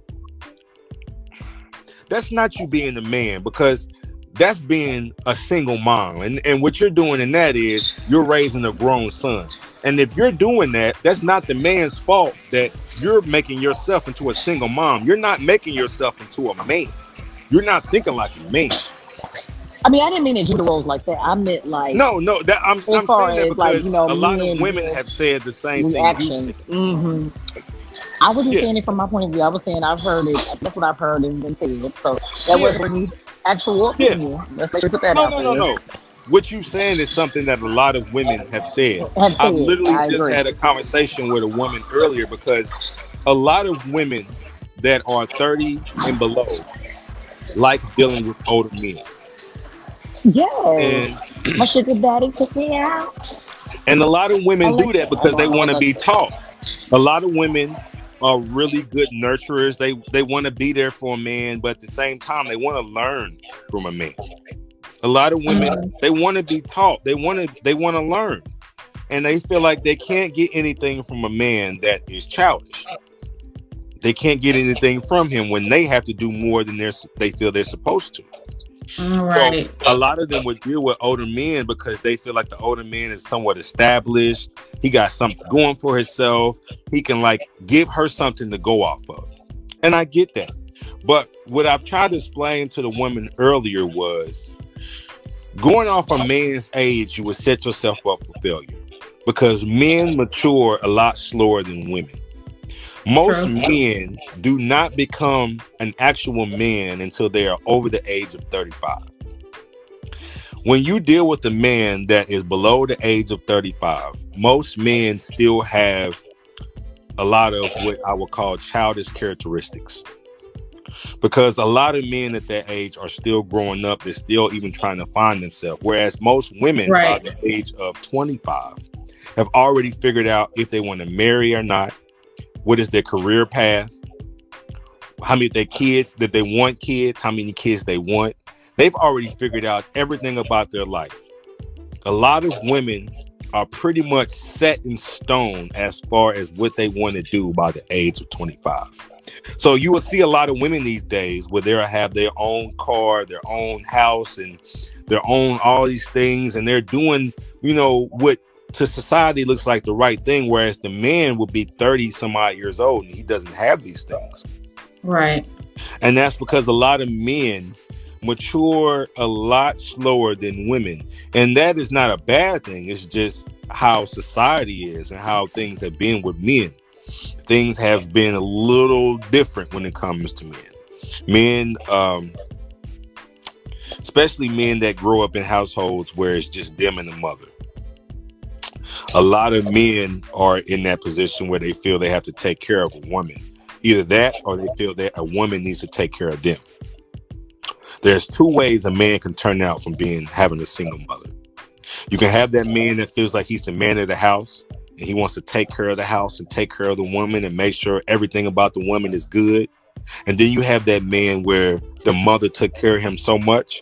S3: that's not you being the man because that's being a single mom. And, and what you're doing in that is you're raising a grown son. And if you're doing that, that's not the man's fault that you're making yourself into a single mom. You're not making yourself into a man. You're not thinking like a man.
S2: I mean, I didn't mean it gender roles like that. I meant like
S3: No, no, that I'm,
S2: As
S3: I'm
S2: far as, like, you know,
S3: a lot of women have said the same thing
S2: reaction.
S3: said.
S2: hmm I wasn't
S3: Yeah.
S2: saying it from my point of view. I was saying I've heard it. That's what I've heard and been said. So that
S3: Yeah.
S2: wasn't any actual
S3: Yeah.
S2: opinion. Let's make sure put that
S3: No,
S2: out
S3: no,
S2: there.
S3: no, no. What you're saying is something that a lot of women have said.
S2: Have said,
S3: I literally
S2: I
S3: just
S2: agree.
S3: had a conversation with a woman earlier because a lot of women that are 30 and below like dealing with older men.
S2: Yeah.
S3: And
S2: my sugar daddy took me out.
S3: and a lot of women do that because they want to be taught. A lot of women are really good nurturers. They they want to be there for a man, but at the same time they want to learn from a man. A lot of women
S2: Mhm.
S3: they want to be taught. They want to they want to learn. And they feel like they can't get anything from a man that is childish. They can't get anything from him when they have to do more than they're they feel they're supposed to.
S1: Right.
S3: So a lot of them would deal with older men because they feel like the older man is somewhat established. He got something going for himself. He can like give her something to go off of. And I get that. But what I've tried to explain to the woman earlier was going off a man's age, you would set yourself up for failure because men mature a lot slower than women. Most
S1: True.
S3: men do not become an actual man until they are over the age of 35. when you deal with a man that is below the age of 35, most men still have a lot of what I would call childish characteristics. Because a lot of men at that age are still growing up, they're still even trying to find themselves. Whereas most women
S1: Right.
S3: by the age of 25 have already figured out if they want to marry or not, what is their career path, how many their kids that they want kids, how many kids they want. They've already figured out everything about their life. A lot of women are pretty much set in stone as far as what they want to do by the age of 25. So you will see a lot of women these days where they'll have their own car, their own house, and their own all these things, and they're doing, you know, what to society looks like the right thing, whereas the man will be 30 some odd years old and he doesn't have these things.
S1: Right.
S3: And that's because a lot of men mature a lot slower than women. And that is not a bad thing. It's just how society is and how things have been with men. Things have been a little different when it comes to men. Men, um, especially men that grow up in households where it's just them and the mother. A lot of men are in that position where they feel they have to take care of a woman. Either that or they feel that a woman needs to take care of them. There's two ways a man can turn out from being having a single mother. You can have that man that feels like he's the man of the house and he wants to take care of the house and take care of the woman and make sure everything about the woman is good. And then you have that man where the mother took care of him so much,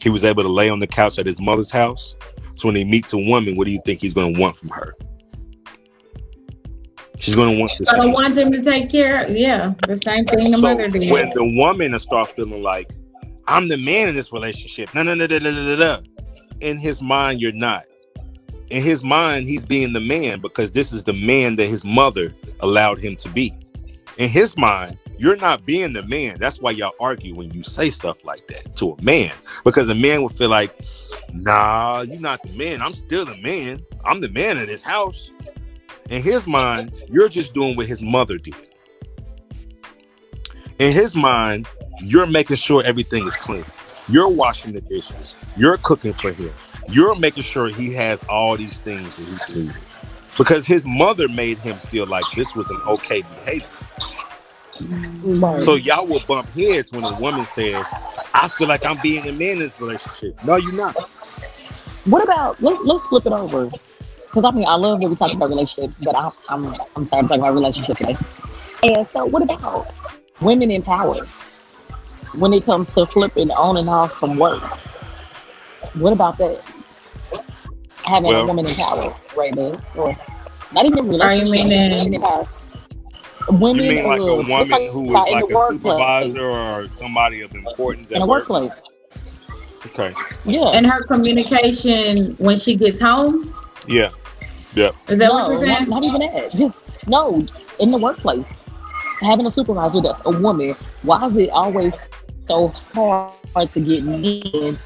S3: he was able to lay on the couch at his mother's house. So when he meets a woman, what do you think he's going to want from her? She's going to want the
S1: So him to take care. Of, yeah, the same thing the
S3: So
S1: mother did.
S3: when the woman start feeling like I'm the man in this relationship, no, no, no, no, no, no, no. In his mind, you're not. In his mind, he's being the man because this is the man that his mother allowed him to be. In his mind, you're not being the man. That's why y'all argue when you say stuff like that to a man. Because a man would feel like, nah, you're not the man. I'm still the man. I'm the man of this house. In his mind, you're just doing what his mother did. In his mind, you're making sure everything is clean. You're washing the dishes. You're cooking for him. You're making sure he has all these things that he needed. Because his mother made him feel like this was an okay behavior.
S2: Right.
S3: So y'all will bump heads when a woman says, I feel like I'm being a man in this relationship. No, you're not.
S2: What about let, let's flip it over? Because I mean, I love that we talk about relationships, but I, I'm I'm sorry to talk about relationship today. And so, what about women in power when it comes to flipping on and off from work? What about that? Having
S3: Well-
S2: a woman in power, right there, or not even in
S1: Are you
S2: relationship,
S1: meaning-
S2: women in power.
S3: You mean like a woman
S2: talk
S3: who is like a supervisor or somebody of importance
S2: in
S3: at
S2: a
S3: work?
S2: workplace?
S3: Okay.
S2: Yeah.
S1: and her communication when she gets home.
S3: Yeah. Yeah.
S1: Is that what you're saying?
S2: Not, not even that. Just no, in the workplace. Having a supervisor that's a woman, why is it always so hard to get in to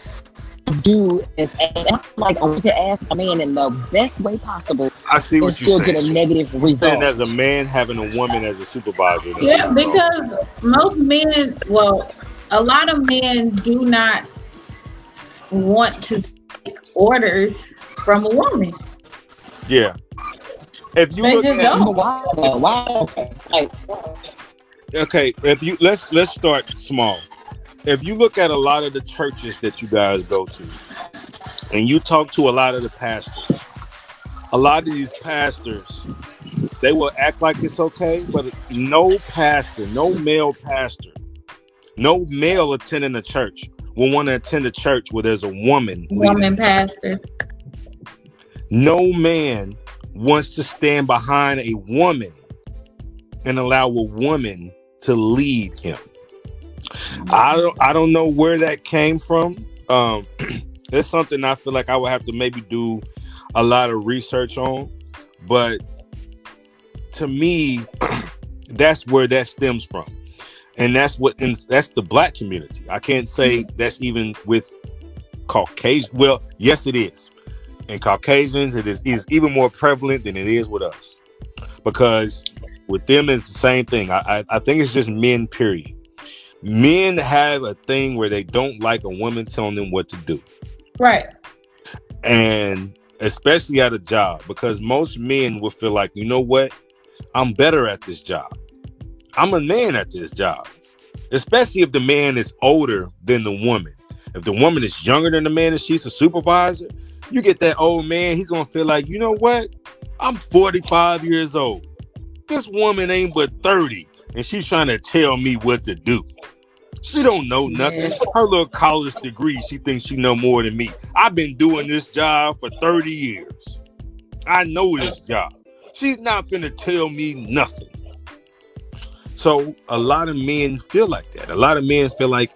S2: do as and I'm like I to ask a man in the best way possible
S3: I see
S2: and
S3: what
S2: still
S3: you're
S2: get a
S3: saying.
S2: negative
S3: Then
S2: result.
S3: as a man having a woman as a supervisor.
S1: Yeah,
S3: you know.
S1: because most men, well, a lot of men do not want to take orders from a woman.
S3: Yeah. If you
S1: They
S3: look
S1: just
S3: at
S1: don't.
S2: Why? Why? Okay. Like,
S3: okay, if you let's let's start small. If you look at a lot of the churches that you guys go to, and you talk to a lot of the pastors, a lot of these pastors, they will act like it's okay, but no pastor, no male pastor, no male attending a church will want to attend a church where there's a woman. leading.
S1: Woman pastor.
S3: No man wants to stand behind a woman and allow a woman to lead him. I don't I don't know where that came from. Um it's something I feel like I would have to maybe do a lot of research on, but to me that's where that stems from. And that's what and that's the black community. I can't say that's even with Caucasian. Well, yes it is in Caucasians, it is, is even more prevalent than it is with us. Because with them, it's the same thing. I, I, I think it's just men, period. Men have a thing where they don't like a woman telling them what to do.
S1: Right.
S3: and especially at a job because most men will feel like, you know what, I'm better at this job. I'm a man at this job, especially if the man is older than the woman. If the woman is younger than the man and she's a supervisor, you get that old man, he's gonna feel like, you know what? I'm 45 years old. This woman ain't but 30, and she's trying to tell me what to do. She don't know nothing. Her little college degree, she thinks she know more than me. I've been doing this job for 30 years. I know this job. She's not gonna tell me nothing. So a lot of men feel like that. A lot of men feel like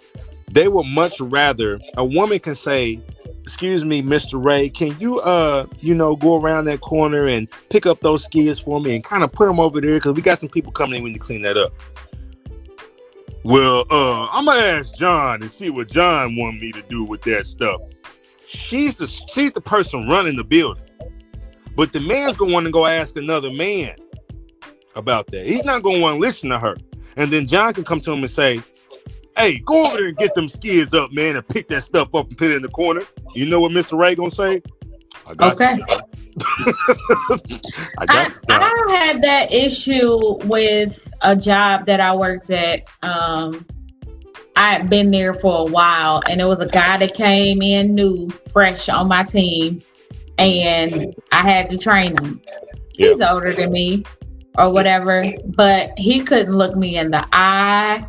S3: they would much rather a woman can say, "Excuse me, Mr. Ray, can you uh, you know, go around that corner and pick up those skids for me and kind of put them over there because we got some people coming in when you clean that up." Well, uh, I'm gonna ask John and see what John want me to do with that stuff. She's the she's the person running the building, but the man's gonna want to go ask another man about that. He's not gonna want to listen to her, and then John can come to him and say, "Hey, go over there and get them skids up, man, and pick that stuff up and put it in the corner." You know what Mr. Ray gonna say? I got
S1: Okay.
S3: you. I
S1: I, I had that issue with a job that I worked at. Um, I had been there for a while, and it was a guy that came in new, fresh on my team, and I had to train him. He's older than me, or whatever, but he couldn't look me in the eye.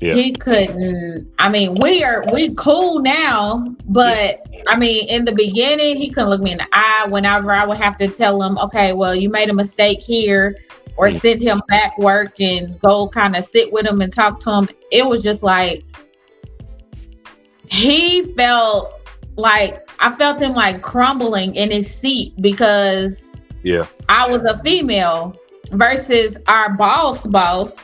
S3: Yeah.
S1: He couldn't. I mean, we are we cool now, but I mean, in the beginning, he couldn't look me in the eye. Whenever I would have to tell him, okay, well, you made a mistake here, or
S3: Mm.
S1: send him back work and go kind of sit with him and talk to him. It was just like he felt like I felt him like crumbling in his seat because
S3: Yeah.
S1: I was a female versus our boss boss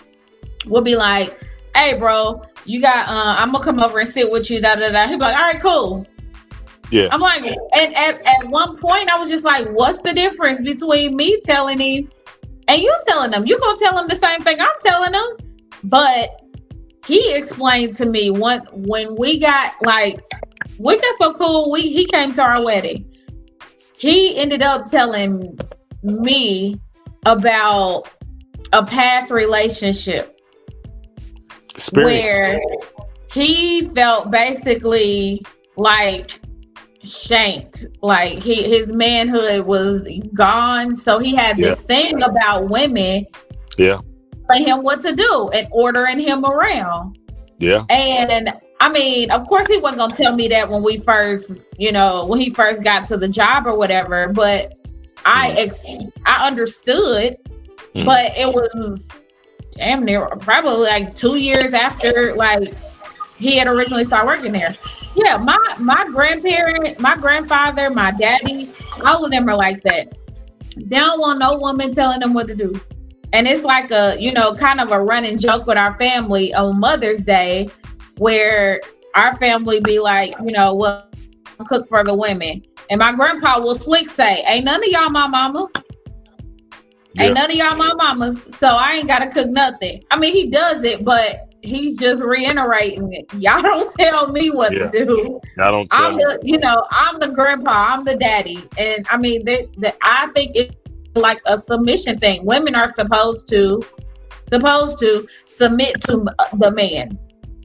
S1: would be like, hey bro, you got uh I'm gonna come over and sit with you, da da da. He'd be like, all right, cool.
S3: Yeah.
S1: I'm like, and at, at one point I was just like, what's the difference between me telling him and you telling him? You gonna tell him the same thing I'm telling him? But he explained to me when when we got like we got so cool, we he came to our wedding. He ended up telling me about a past relationship
S3: Experience.
S1: where he felt basically like shanked like he, his manhood was gone so he had this thing about women
S3: Yeah.
S1: telling him what to do and ordering him around
S3: Yeah.
S1: and I mean, of course, he wasn't gonna tell me that when we first, you know, when he first got to the job or whatever. But I ex- I understood,
S3: Mhm.
S1: but it was damn near probably like two years after like he had originally started working there. Yeah, my my grandparent, my grandfather, my daddy, all of them are like that. They don't want no woman telling them what to do. And it's like a, you know, kind of a running joke with our family on Mother's Day where our family be like, you know, well, cook for the women. And my grandpa will slick say, Ain't none of y'all my mamas.
S3: Yeah.
S1: Ain't none of y'all my mamas. So I ain't gotta cook nothing. I mean, he does it, but he's just reiterating it. Y'all don't tell me what
S3: Yeah.
S1: to do.
S3: I don't tell
S1: I'm
S3: you.
S1: the, you know, I'm the grandpa, I'm the daddy, and I mean that. that I think it's like a submission thing. Women are supposed to, supposed to submit to the man,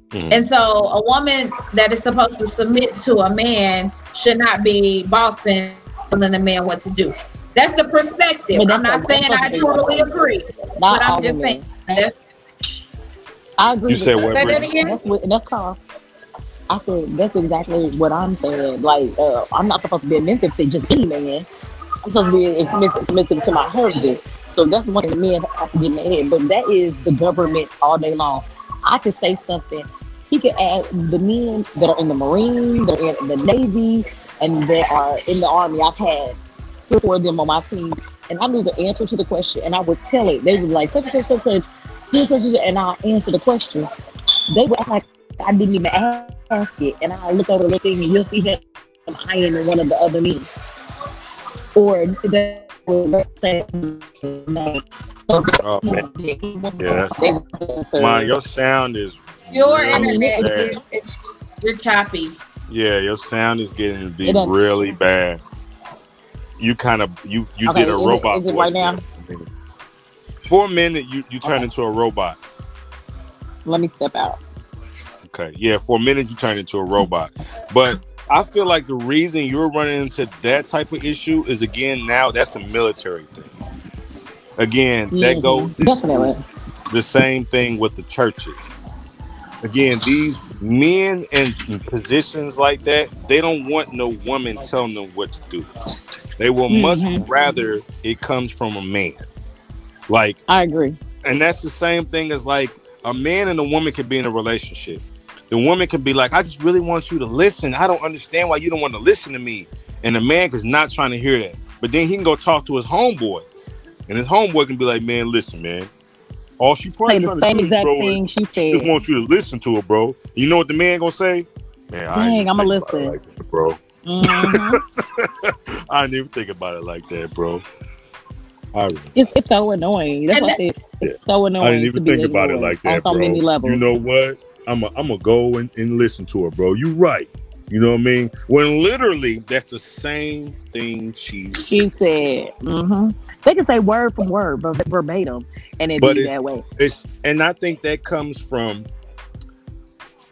S3: Mhm.
S1: and so a woman that is supposed to submit to a man should not be bossing telling the man what to do. That's the perspective. I'm not saying
S2: that's
S1: I
S2: a big
S1: totally agree,
S2: Not
S1: but I'm just
S2: women.
S1: saying. That's,
S2: I agree.
S3: You said what,
S1: say that again.
S2: That's what that's called. I said that's exactly what I'm saying. Like uh, I'm not supposed to be submissive to just any man. I'm supposed to be submissive, submissive to my husband. So that's one thing the men have to get in their head. But that is the government all day long. I could say something. He could add the men that are in the Marines, that are in the Navy, and that are in the Army. I've had three or four of them on my team, and I knew the answer to the question, and I would tell it. They would be like such and such, such, such, such, such, such, and I answer the question. They would act like I didn't even ask it, and I look over the thing, and you'll see him eyeing one of the other men, or they will say, no.
S3: Oh, man. Yeah, that's- My, your sound is
S1: Your internet is it's, you're choppy.
S3: Yeah, your sound is getting to be really bad. You kind of you you
S2: Okay,
S3: did a
S2: it-
S3: robot
S2: it right now?
S3: there. For a minute, you you turned
S2: Okay.
S3: into a robot.
S2: Let me step out.
S3: Okay, yeah, for a minute you turned into a robot, but I feel like the reason you're running into that type of issue is again now that's a military thing. Again, that
S2: Mhm.
S3: goes
S2: Definitely.
S3: the same thing with the churches. Again, these men in positions like that, they don't want no woman telling them what to do. They will much
S2: Mhm.
S3: rather it comes from a man. Like,
S2: I agree.
S3: and that's the same thing as like a man and a woman can be in a relationship. The woman can be like, I just really want you to listen. I don't understand why you don't want to listen to me. And the man is not trying to hear that. But then he can go talk to his homeboy. And his homeboy can be like, man, listen, man. All she
S2: Say
S3: probably
S2: the
S3: trying
S2: same
S3: to do,
S2: exact
S3: bro,
S2: thing
S3: is
S2: she
S3: she just
S2: said.
S3: wants you to listen to it, bro. You know what the man gonna say? Man, I
S2: Dang,
S3: ain't
S2: I'ma
S3: think it
S2: listen.
S3: like that, bro.
S2: Mhm.
S3: I didn't even think about it like that, bro. I, really-
S2: It's, it's so annoying. That's
S1: And
S2: what I said. It's so annoying.
S3: I didn't even think about it like that,
S2: on so
S3: bro.
S2: many levels.
S3: You know what? I'm a, I'm gonna go and, and listen to her, bro. You right. You know what I mean? When literally that's the same thing she said.
S2: she said, hmm they can say word from word, but verbatim, and it
S3: But
S2: be
S3: it's-
S2: that way.
S3: It's and I think that comes from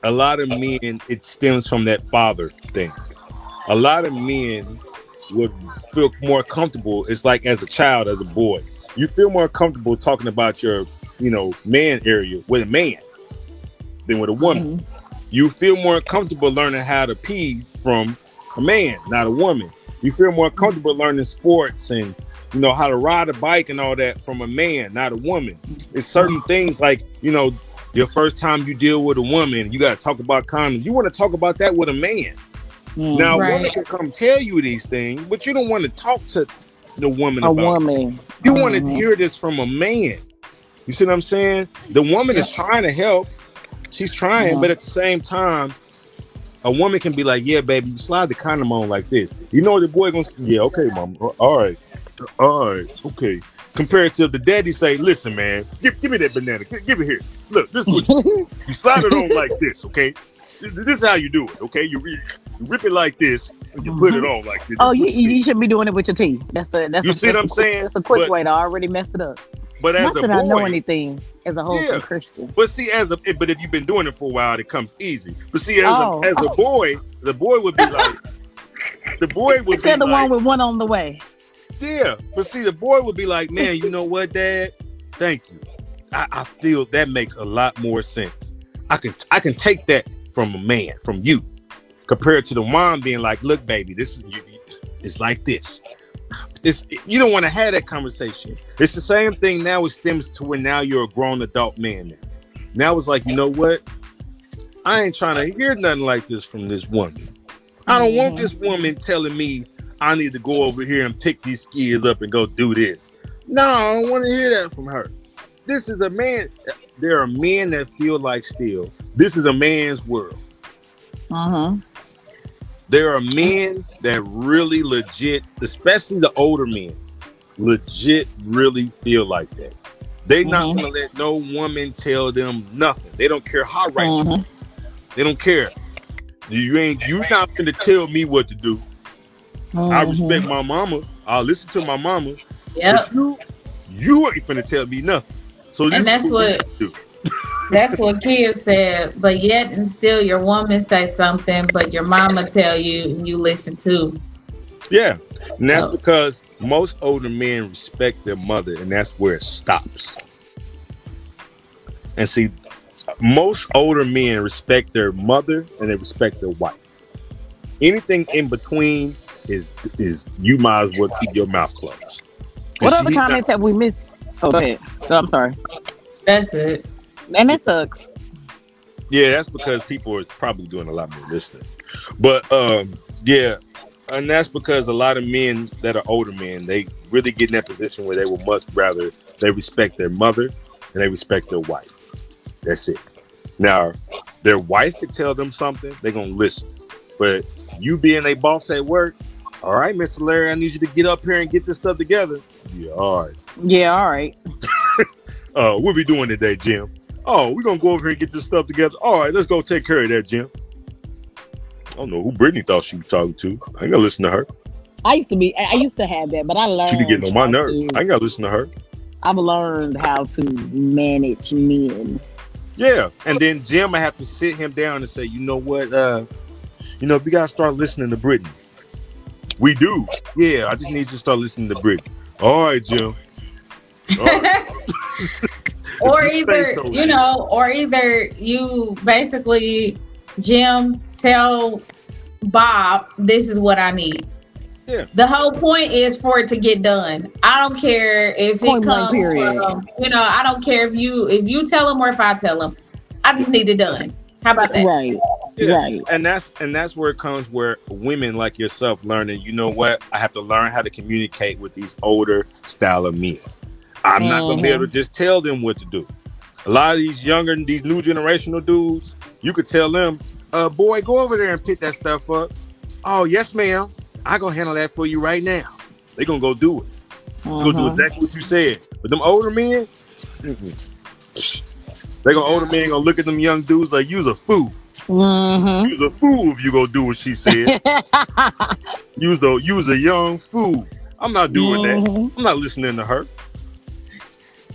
S3: a lot of men. It stems from that father thing. A lot of men would feel more comfortable. It's like as a child, as a boy, you feel more comfortable talking about your, you know, man area with a man than with a woman.
S2: Mhm.
S3: You feel more comfortable learning how to pee from a man, not a woman. You feel more comfortable learning sports and you know how to ride a bike and all that from a man, not a woman. It's certain things like you know your first time you deal with a woman, you got to talk about condoms. You want to talk about that with a man.
S2: Mhm.
S3: Now, a
S1: Right.
S3: woman can come tell you these things, but you don't want to talk to the woman
S2: a
S3: about. it.
S2: woman.
S3: You want to hear this from a man. You see what I'm saying? The woman is trying to help. She's trying,
S2: Mhm.
S3: but at the same time, a woman can be like, "Yeah, baby, you slide the condom on like this." You know what the boy gonna? say? Yeah, okay, mom. Uh, all right, uh, all right, okay. Compared to the daddy say, "Listen, man, give, give me that banana. Gi- Give it here. Look, this is what you, you slide it on like this, okay? This, this is how you do it, okay? You, re, you rip it like this, you put it mm-hmm. on like this.
S2: oh, you,
S3: you
S2: should be doing it with your teeth. That's the that's
S3: You
S2: a,
S3: see what I'm saying?
S2: That's a quick
S3: But-
S2: way to already mess it up.
S3: But as
S2: Not
S3: a
S2: that I know
S3: boy,
S2: anything as a whole
S3: Yeah.
S2: Christian.
S3: But see, as a but if you've been doing it for a while, it comes easy. But see, as
S2: Oh,
S3: a as a
S2: oh.
S3: boy, the boy would be like, the boy would be
S2: They're the
S3: like,
S2: one with one on the way.
S3: yeah. But see, the boy would be like, man, you know what, Dad? Thank you. I, I feel that makes a lot more sense. I can I can take that from a man, from you, compared to the mom being like, look, baby, this is you, it's like this. It's you don't want to have that conversation. It's the same thing now. It stems to where now you're a grown adult man. Now, now it's like you know what? I ain't trying to hear nothing like this from this woman. I don't want this woman telling me I need to go over here and pick these skis up and go do this. No, I don't want to hear that from her. This is a man. There are men that feel like still. This is a man's world.
S2: Mm-hmm.
S3: There are men that really legit, especially the older men, legit really feel like that. They're not
S2: Mhm.
S3: gonna let no woman tell them nothing. They don't care how right you.
S2: Mhm.
S3: are. They don't care. You ain't you not gonna tell me what to do. I
S2: Mhm.
S3: respect my mama. I'll listen to my mama.
S1: Yep.
S3: But you, you ain't gonna tell me nothing. So this
S1: And that's
S3: is
S1: what-
S3: we do.
S1: That's what kids said. But yet and still your woman say something, but your mama tell you and you listen too.
S3: Yeah, and that's
S1: Oh.
S3: because most older men respect their mother, and that's where it stops. And see, most older men respect their mother and they respect their wife. Anything in between is is you might as well keep your mouth closed.
S2: What other
S3: you not-
S2: comments have we missed? Oh, go ahead. Oh, I'm sorry.
S1: That's it.
S2: And it sucks.
S3: Yeah, that's because people are probably doing a lot more listening. But um, yeah, and that's because a lot of men that are older men, they really get in that position where they would much rather they respect their mother and they respect their wife. That's it. Now, their wife could tell them something, they're gonna listen. But you being a boss at work, all right, Mr. Larry, I need you to get up here and get this stuff together. Yeah, all right.
S2: Yeah, all right.
S3: Uh, what we doing today, Jim? Oh, we're gonna go over here and get this stuff together. All right, let's go take care of that, Jim. I don't know who Brittany thought she was talking to. I ain't gonna listen to her.
S2: I used to be. I I used to have that, but I learned.
S3: She be getting on my nerves.
S2: to-
S3: I ain't gotta listen to her.
S2: I've learned how to manage men.
S3: Yeah, and then Jim, I have to sit him down and say, you know what, uh, you know, we gotta start listening to Brittany. We do. Yeah, I just need you to start listening to Brittany. All right, Jim. All right.
S1: or
S3: If you say
S1: either you know or either you basically jim tell bob this is what i need.
S3: Yeah.
S1: the whole point is for it to get done. I don't care if
S2: Point
S1: it comes from you know i don't care if you if you tell him or if i tell him. I just need it done. How about that?
S2: Right.
S3: Yeah.
S2: Right.
S3: and that's and that's where it comes where women like yourself learning you know what? I have to learn how to communicate with these older style of men i'm not gonna be able to just tell them what to do a lot of these younger these new generational dudes you could tell them uh boy go over there and pick that stuff up oh yes ma'am i gonna handle that for you right now they gonna go do it go do
S2: Uh-huh.
S3: exactly what you said but them older men they gonna older men gonna look at them young dudes like you's a fool
S2: Mhm.
S3: You's a fool if you go do what she said. You's a you's a young fool. I'm not doing that.
S2: Mhm.
S3: I'm not listening to her.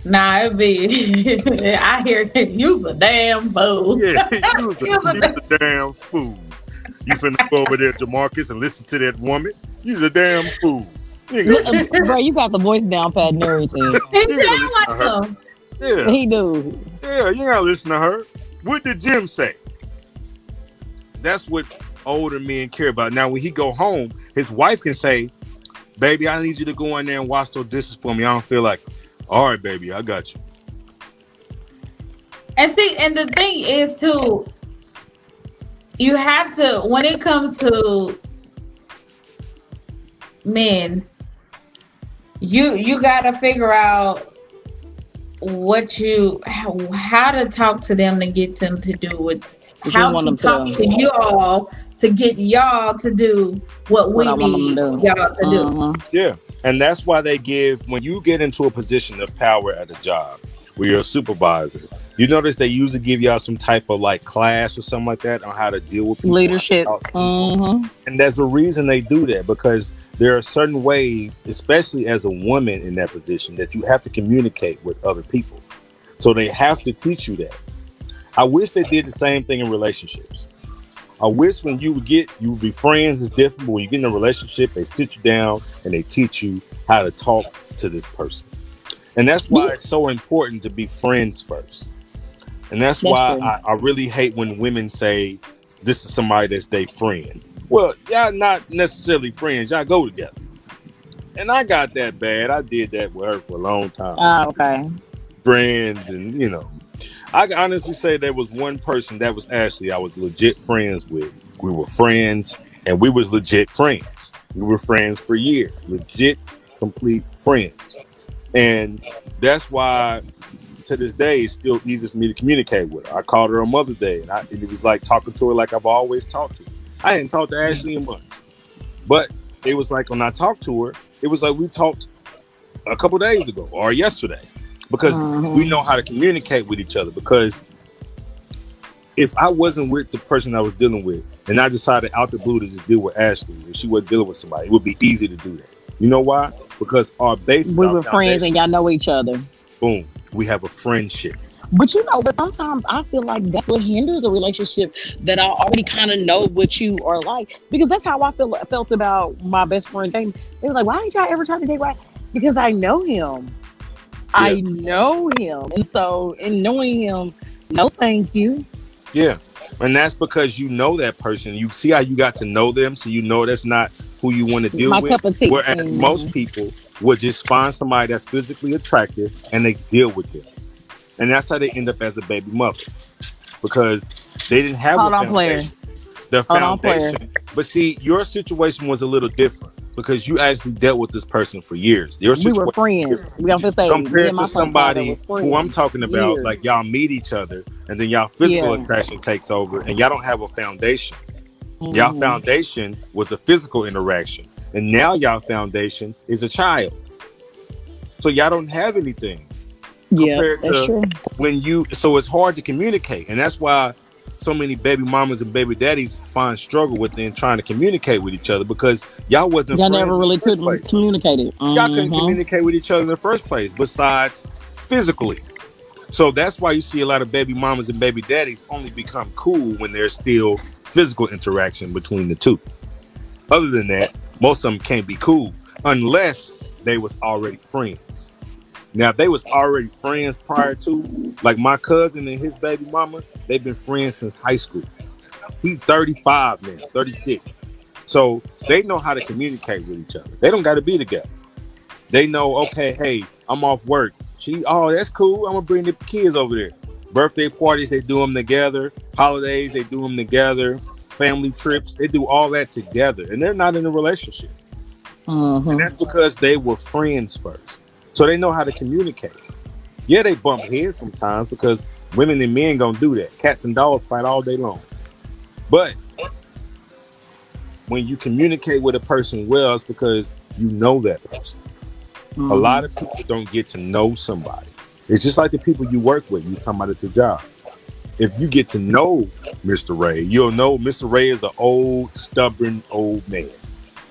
S1: Nah it be i hear you's a damn fool
S3: Yeah, you's a,
S1: You's a
S3: a damn fool. You finna go over there, Jamarcus, and listen to that woman. You's a damn fool. You ain't
S2: Look,
S3: gonna,
S2: Bro, you got the voice down pat and everything.
S1: he
S3: You gotta
S1: sound like
S3: her.
S1: him
S3: yeah,
S2: he do.
S3: yeah. You gotta listen to her. What did Jim say? That's what older men care about. Now, when he go home, his wife can say, "Baby, I need you to go in there and wash those dishes for me. I don't feel like." it." All right, baby, I got you.
S1: And see, and the thing is too, you have to when it comes to men, you you got to figure out what you how, how to talk to them to get them to do what
S2: you
S1: how to
S2: them to-
S1: talk to y'all to get y'all to do what we
S2: What I
S1: need
S2: to
S1: y'all to do.
S2: Mhm.
S3: Yeah. And that's why they give when you get into a position of power at a job where you're a supervisor, you notice they usually give y'all some type of like class or something like that on how to deal with people.
S2: Leadership.
S3: how to talk to people.
S2: Mhm.
S3: And there's a reason they do that because there are certain ways, especially as a woman in that position, that you have to communicate with other people. So they have to teach you that. I wish they did the same thing in relationships. I wish when you would get you would be friends is different, but when you get in a relationship, they sit you down and they teach you how to talk to this person. And that's why it's so important to be friends first. And that's,
S2: That's
S3: why. I, I really hate when women say this is somebody that's their friend. Well, y'all not necessarily friends, y'all go together. And I got that bad. I did that with her for a long time
S2: Ah, okay.
S3: friends and you know i can honestly say there was one person that was ashley i was legit friends with. We were friends and we was legit friends. We were friends for years legit complete friends. And that's why to this day it's still easy for me to communicate with her. I called her on mother's day and, I, and it was like talking to her like i've always talked to her. I hadn't talked to ashley in months but it was like when i talked to her it was like we talked a couple days ago or yesterday because
S2: Mhm.
S3: we know how to communicate with each other because if I wasn't with the person I was dealing with and I decided out the blue to just deal with Ashley and she wasn't dealing with somebody, it would be easy to do that. You know why? Because our base.
S2: We were friends and y'all know each other.
S3: boom, we have a friendship.
S2: But you know, but sometimes I feel like that's what hinders a relationship that I already kind of know what you are like. Because that's how I feel felt about my best friend. They was like, Why didn't y'all ever try to date right? Because I know him. I know him. And so in knowing him, no thank you.
S3: Yeah. And that's because you know that person. You see how you got to know them, so you know that's not who you want to deal
S2: My
S3: with.
S2: cup of tea.
S3: Whereas
S2: Mhm.
S3: most people would just find somebody that's physically attractive and they deal with them. And that's how they end up as a baby mother. Because they didn't have
S2: Hold
S3: a
S2: on, player.
S3: foundation. The
S2: Hold on, player.
S3: But see, your situation was a little different because you actually dealt with this person for years. Your
S2: we were friends. We gonna say
S3: compared to somebody who I'm talking about,
S2: Years.
S3: like y'all meet each other and then y'all physical
S2: Yeah.
S3: attraction takes over and y'all don't have a foundation. Y'all
S2: Mhm.
S3: foundation was a physical interaction, and now y'all foundation is a child. So y'all don't have anything
S2: yeah,
S3: compared
S2: that's
S3: to-
S2: true.
S3: when you. So it's hard to communicate, and that's why so many baby mamas and baby daddies find struggle within trying to communicate with each other because y'all wasn't
S2: Y'all never really couldn't
S3: place.
S2: communicate it.
S3: Y'all couldn't
S2: Mhm.
S3: communicate with each other in the first place, besides physically. So that's why you see a lot of baby mamas and baby daddies only become cool when there's still physical interaction between the two. Other than that, most of them can't be cool unless they was already friends. Now, if they was already friends prior to, like my cousin and his baby mama, they've been friends since high school. He's 35 now, 36. So they know how to communicate with each other. They don't got to be together. They know, okay, hey, I'm off work. She, oh, that's cool. I'm gonna bring the kids over there. Birthday parties, they do them together. Holidays, they do them together. Family trips, they do all that together, and they're not in a relationship.
S2: Mhm.
S3: And that's because they were friends first. So they know how to communicate. Yeah, they bump heads sometimes because women and men gonna do that. Cats and dogs fight all day long. But when you communicate with a person well, it's because you know that person. A
S2: Mhm.
S3: lot of people don't get to know somebody. It's just like the people you work with. You talking about at your job. If you get to know Mr. Ray, you'll know Mr. Ray is an old, stubborn old man.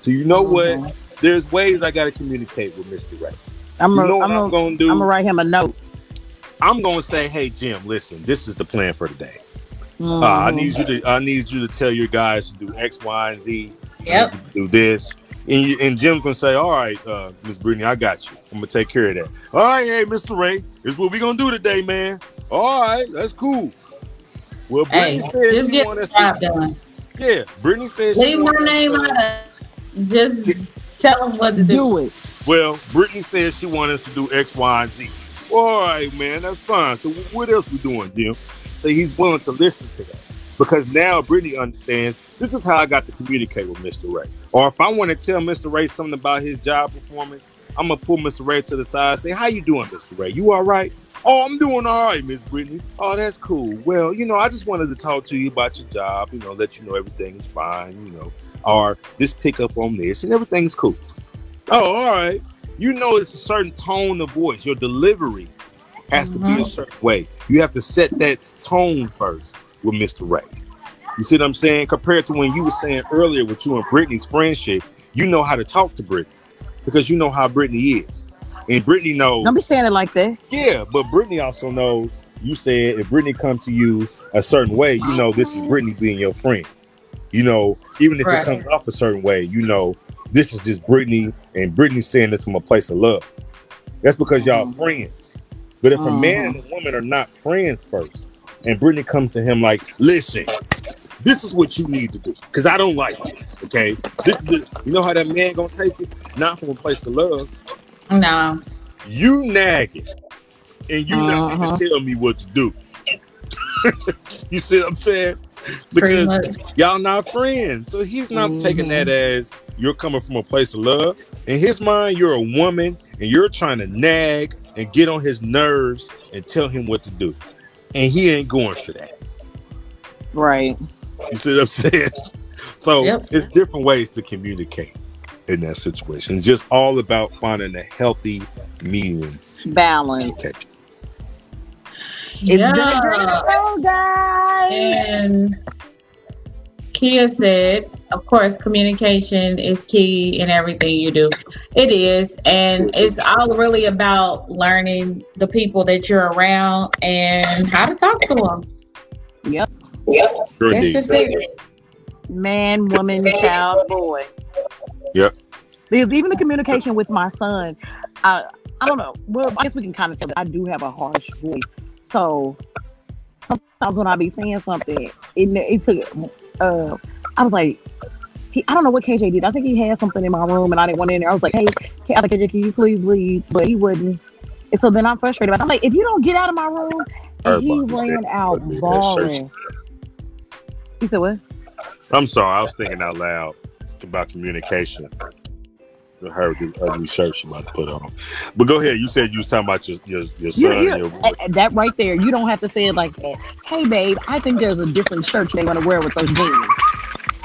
S3: So you know what?
S2: Mhm.
S3: There's ways I got to communicate with Mr. Ray.
S2: I'm
S3: You know what
S2: I'm
S3: I'm,
S2: gonna
S3: gonna do?
S2: I'm gonna write him a note.
S3: I'm gonna say, hey Jim, listen, this is the plan for today. Uh, I need you to I need you to tell your guys to do X, Y, and Z.
S1: Yep.
S3: need you to Do this. And, you, and Jim's gonna say, "All right, uh, Miss Brittany, I got you. I'm gonna take care of that." All right, hey, Mr. Ray, this is what we gonna do today, man. All right, that's cool. Well, Brittany
S1: Hey,
S3: says
S1: just
S3: she
S1: get the job done.
S3: yeah. Brittany says
S1: Leave my name out Just tell them what to do.
S2: Do it.
S3: Well, Brittany says she wants us to do X, Y, and Z. All right, man, that's fine. So what else we doing, Jim? So he's willing to listen to that because now Brittany understands this is how I got to communicate with Mr. Ray. Or if I want to tell Mr. Ray something about his job performance, I'm gonna pull Mr. Ray to the side, and say, "How you doing, Mr. Ray? You all right?" Oh, I'm doing all right, Miss Brittany. Oh, that's cool. Well, you know, I just wanted to talk to you about your job. You know, let you know everything is fine. You know, or just pick up on this, and everything's cool. Oh, all right. You know, it's a certain tone of voice. Your delivery has to be a
S1: Mhm.
S3: certain way. You have to set that tone first with Mr. Ray. You see what I'm saying? Compared to when you were saying earlier with you and Brittany's friendship, you know how to talk to Brittany because you know how Brittany is. And Brittany knows,
S2: Don't be saying it like that.
S3: yeah, but Brittany also knows, you said if Brittany comes to you a certain way, you know this is Brittany being your friend. You know, even if
S1: Right.
S3: it comes off a certain way, you know, this is just Brittany and Brittany saying this from a place of love. That's because y'all
S2: Mhm.
S3: friends. But if a man and a woman are not friends first, and Brittany comes to him like, listen, this is what you need to do. Cause I don't like this. Okay. This is the you know how that man gonna take it? Not from a place of love.
S1: No.
S3: You nagging. And you not
S2: Uh-huh.
S3: gonna tell me what to do. you see what I'm saying? Because y'all not friends. So he's not taking that mm-hmm. as you're coming from a place of love. In his mind, you're a woman and you're trying to nag and get on his nerves and tell him what to do. And he ain't going for that.
S2: Right.
S3: You see what I'm saying? So
S1: Yep.
S3: it's different ways to communicate in that situation. It's just all about finding a healthy medium
S2: Balance. It's been a
S1: Yeah.
S2: great show, guys.
S1: And Kia said, of course, communication is key in everything you do. It is. And it's all really about learning the people that you're around and how to talk to them.
S2: Yep.
S3: Sure
S1: That's just it.
S2: Man, woman, child, boy.
S3: Yep.
S2: Because even the communication with my son, I I don't know. Well, I guess we can kind of tell that I do have a harsh voice. So sometimes when I be saying something, it it took. Uh, I was like, he, I don't know what KJ did. I think he had something in my room, and I didn't want in there. I was like, hey, I was like, KJ, can you please leave? But he wouldn't. And so then I'm frustrated. I'm like, if you don't get out of my room, and he ran out bawling. He said what?
S3: I'm sorry, I was thinking out loud about communication. I heard this ugly shirt she about to put on. But go ahead. You said you was talking about your your, your son.
S2: You,
S3: and
S2: you,
S3: your
S2: uh, uh, that right there, you don't have to say it like that. Hey, babe, I think there's a different shirt they want to wear with those jeans.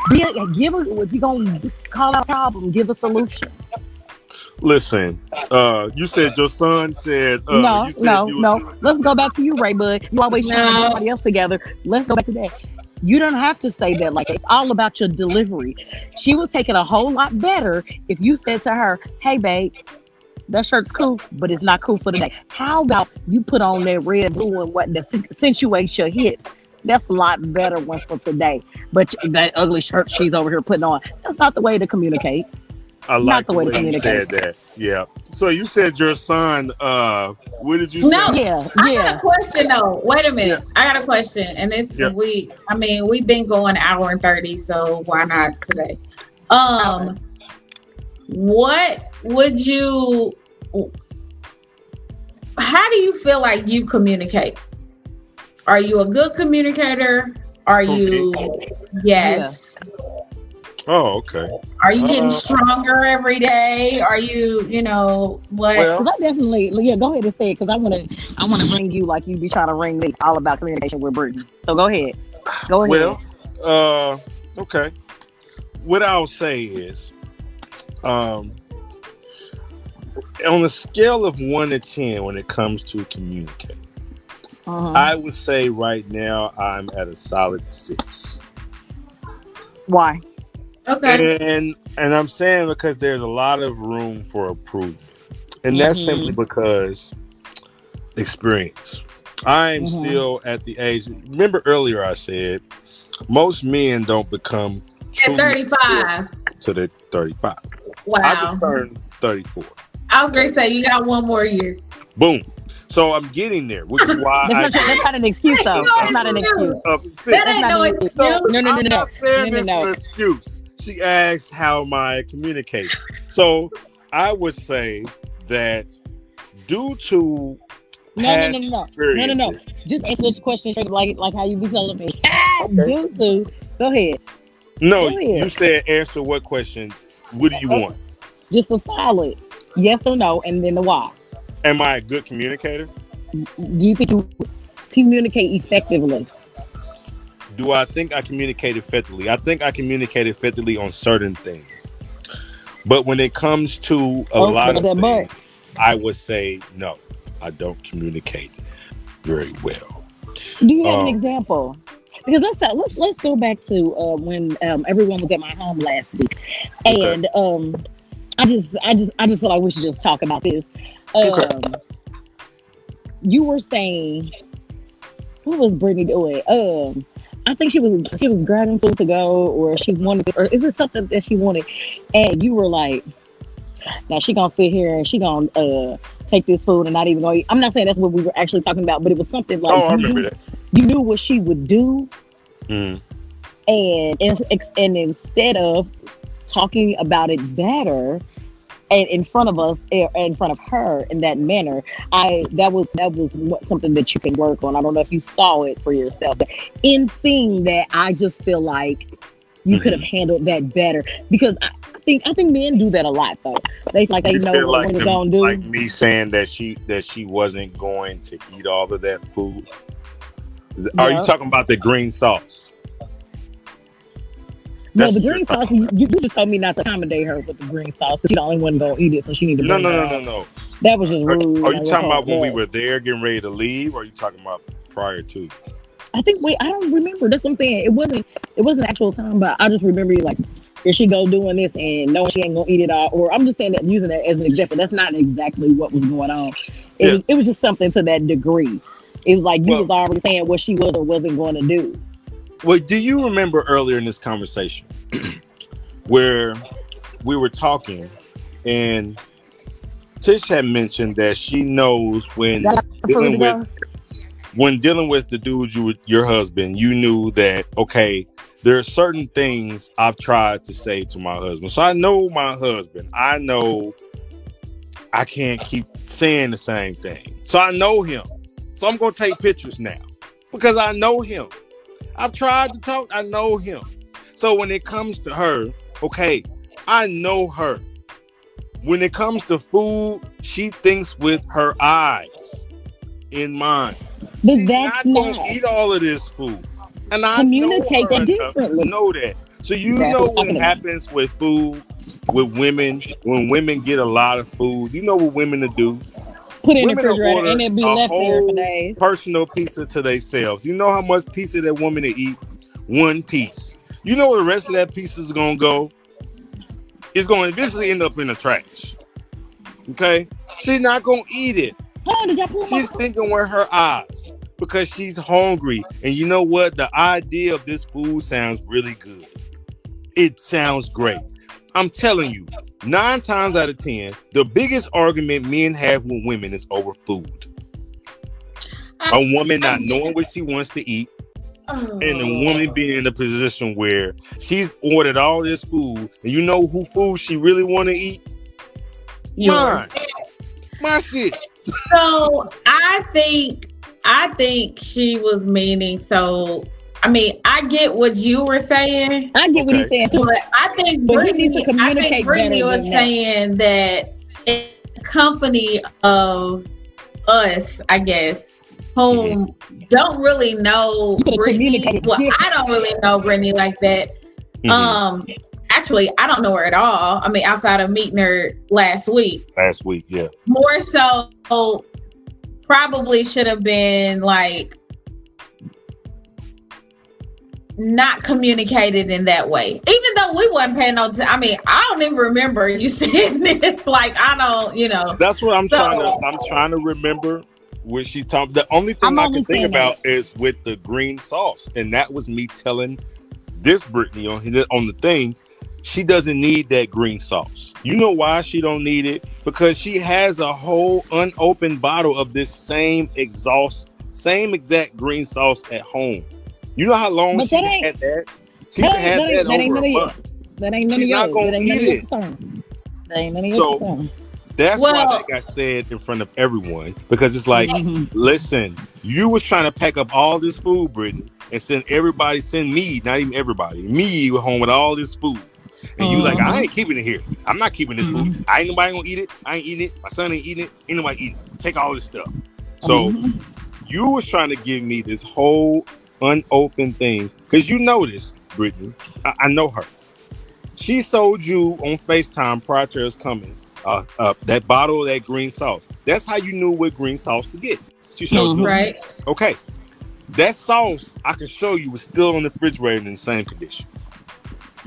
S2: Be, give us if you're gonna call out a problem, give a solution.
S3: Listen, uh, you said your son said. Uh,
S2: no,
S3: said
S2: no,
S3: you was-
S2: no. Let's go back to you, Ray Bud. You always trying to get somebody else together. Let's go back to that. You don't have to say that like it's all about your delivery. She would take it a whole lot better if you said to her, "Hey, babe, that shirt's cool, but it's not cool for today. How about you put on that red, blue, and what that accentuates your hips? That's a lot better one for today. But that ugly shirt she's over here putting on, that's not the way to communicate.
S3: I
S2: Not
S3: like
S2: the
S3: the
S2: way
S3: way
S2: to
S3: you
S2: communicate.
S3: said that. Yeah. So you said your son. Uh, what did you
S1: No.
S3: say?
S2: Yeah,
S1: I
S2: yeah.
S1: got a question though. Wait a minute. I got a question, and this
S3: Yeah.
S1: we. I mean, we've been going hour and thirty, so why not today? Um, what would you? How do you feel like you communicate? Are you a good communicator? Are you? Yes.
S3: Oh, okay.
S1: Are you getting
S3: Uh,
S1: stronger every day? Are you? You know what?
S3: Well,
S2: Cause I definitely, yeah. Go ahead and say it, cause I want to, I want to bring you like you be trying to ring me all about communication with Brittany. So go ahead, go ahead.
S3: Well, uh, okay. What I'll say is, um, on a scale of one to ten, when it comes to communicating,
S2: Uh-huh.
S3: I would say right now I'm at a solid six.
S2: Why?
S1: Okay.
S3: And and I'm saying because there's a lot of room for improvement. And that's
S2: Mhm.
S3: simply because experience. I'm
S2: Mhm.
S3: still at the age remember earlier I said most men don't become
S1: At
S3: truly
S1: thirty-five.
S3: to the 35.
S1: Wow.
S3: I just turned 34.
S1: I was going to say you got one more year.
S3: Boom. So I'm getting there, which is why
S2: That's
S3: I
S2: not, that's not an excuse though. That's not an excuse.
S3: of.
S1: That ain't no excuse.
S2: excuse. No, no, no,
S3: I'm
S2: no,
S3: not saying
S2: no,
S3: this
S2: no,
S3: is
S2: no.
S3: an excuse. She asked how am I communicate. So I would say that due to
S2: No, no, no, no, no, no, no, no. Just answer this question straight, like like how you be telling me.
S3: Okay.
S2: Due to, go ahead.
S3: No,
S2: Go ahead.
S3: you said answer what question? What do you
S2: Oh.
S3: want?
S2: Just a solid yes or no, and then the why.
S3: Am I a good communicator?
S2: Do you think you communicate effectively?
S3: Do I think I communicate effectively? I think I communicate effectively on certain things. But when it comes to a
S2: Oh,
S3: lot of things, I would say no. I don't communicate very well.
S2: Do you have
S3: Um,
S2: an example? Because let's talk, let's let's go back to uh, when um, everyone was at my home last week,
S3: Okay.
S2: and um, I just I just I just feel like we should just talk about this. Um,
S3: Okay.
S2: You were saying, what was Brittany doing? Um, I think she was she was grabbing food to go, or she wanted, or is it something that she wanted? And you were like, now she gonna sit here and she gonna uh take this food and not even go eat. I'm not saying that's what we were actually talking about, but it was something like
S3: oh, I
S2: you
S3: remember
S2: knew-
S3: that.
S2: you knew what she would do
S3: Mm.
S2: and and, and instead of talking about it better and in front of us eh, in front of her in that manner i that was that was something that you can work on i don't know if you saw it for yourself but in seeing that i just feel like you could have
S3: Mm-hmm.
S2: handled that better because I, think i think men do that a lot though they like they
S3: You
S2: know what
S3: like,
S2: they're gonna do
S3: like me saying that she that she wasn't going to eat all of that food. Are you talking about the green sauce?
S2: No, the green sauce. You, you just told me not to accommodate her with the green sauce. 'cause She the only one gonna eat it, so she need to.
S3: No, no, no, no, no.
S2: That was just
S3: Are,
S2: rude.
S3: are you
S2: like,
S3: talking about when we were there getting ready to leave, or are you talking about prior to?
S2: I think wait, I don't remember. That's what I'm saying. It wasn't. It wasn't actual time, but I just remember you like, here she go doing this and knowing she ain't gonna eat it all. Or I'm just saying that using that as an example. That's not exactly what was going on. It
S3: Yeah.
S2: was. It was just something to that degree. It was like you
S3: Well-
S2: was already saying what she was or wasn't going to do.
S3: Well, do you remember earlier in this conversation where we were talking and Tish had mentioned that she knows when dealing with when dealing with the dude you your husband, you knew that okay, there are certain things I've tried to say to my husband. So I know my husband. I know I can't keep saying the same thing. So I know him. So I'm gonna take pictures now because I know him. I've tried to talk. I know him. So when it comes to her, okay, I know her. When it comes to food, she thinks with her eyes in mind.
S2: But
S3: She's
S2: that's
S3: not
S2: not.
S3: gonna eat all of this food. And I
S2: Communicate
S3: know
S2: differently.
S3: know that. So you
S2: That's
S3: know
S2: what I'm
S3: what
S2: talking about.
S3: happens with food with women when women get a lot of food. You know what women to do?
S2: Put it in the refrigerator and it be
S3: a
S2: left there for days.
S3: personal pizza to themselves. You know how much pizza that woman to eat? One piece. You know where the rest of that pizza is gonna go? It's gonna eventually end up in the trash. Okay? She's not gonna eat it.
S2: Oh,
S3: She's thinking with her eyes because she's hungry. And you know what? The idea of this food sounds really good. It sounds great. I'm telling you, nine times out of ten, the biggest argument men have with women is over food. A woman not knowing what she wants to eat, and a oh. woman being in a position where she's ordered all this food, and you know who food she really want to eat?
S1: Yours.
S3: My shit.
S1: So I think I think she was meaning so I mean I get what you were saying,
S2: I get what he's saying too.
S1: but I think
S2: But
S1: Brittany I think Brittany was
S2: that.
S1: saying that in company of us, I guess, whom don't really know Brittany. Well, I don't really know Brittany like that.
S3: Mhm.
S1: Um actually I don't know her at all. I mean outside of meeting her last week.
S3: Last week, yeah.
S1: more so probably should have been like not communicated in that way even though we wasn't paying no t- i mean i don't even remember you saying this like i don't you know
S3: That's what I'm
S1: So-
S3: trying to. I'm trying to remember what she talked. The only thing
S2: I'm
S3: I can think
S2: saying
S3: about is with the green sauce, and that was me telling this Brittany on on the thing. She doesn't need that green sauce. You know why she don't need it? Because she has a whole unopened bottle of this same exhaust, same exact green sauce at home. You know how long
S2: But
S3: she
S2: that
S3: had that? She
S2: that
S3: had
S2: ain't-
S3: that,
S2: that
S3: over a month.
S2: That ain't none
S3: She's
S2: of
S3: not gonna
S2: That ain't
S3: eat it.
S2: That ain't none of
S3: So-
S2: your.
S3: That's
S1: Well-
S3: why that got said in front of everyone because it's like
S2: Mhm.
S3: Listen, you was trying to pack up all this food, Brittany, and send everybody, send me, not even everybody, me home with all this food. And you like,
S2: Uh-huh.
S3: I ain't keeping it here. I'm not keeping this
S2: Mm-hmm.
S3: food. I ain't nobody gonna eat it. I ain't eating it. My son ain't eating it. Ain't nobody eating it. Take all this stuff. So
S2: Mhm.
S3: you was trying to give me this whole unopened thing because you noticed, Brittany. I, I know her. She sold you on FaceTime prior to us coming uh, uh, that bottle of that green sauce. That's how you knew what green sauce to get. She showed
S2: Mhm.
S3: you.
S1: right
S3: Okay, that sauce I can show you was still in the refrigerator in the same condition.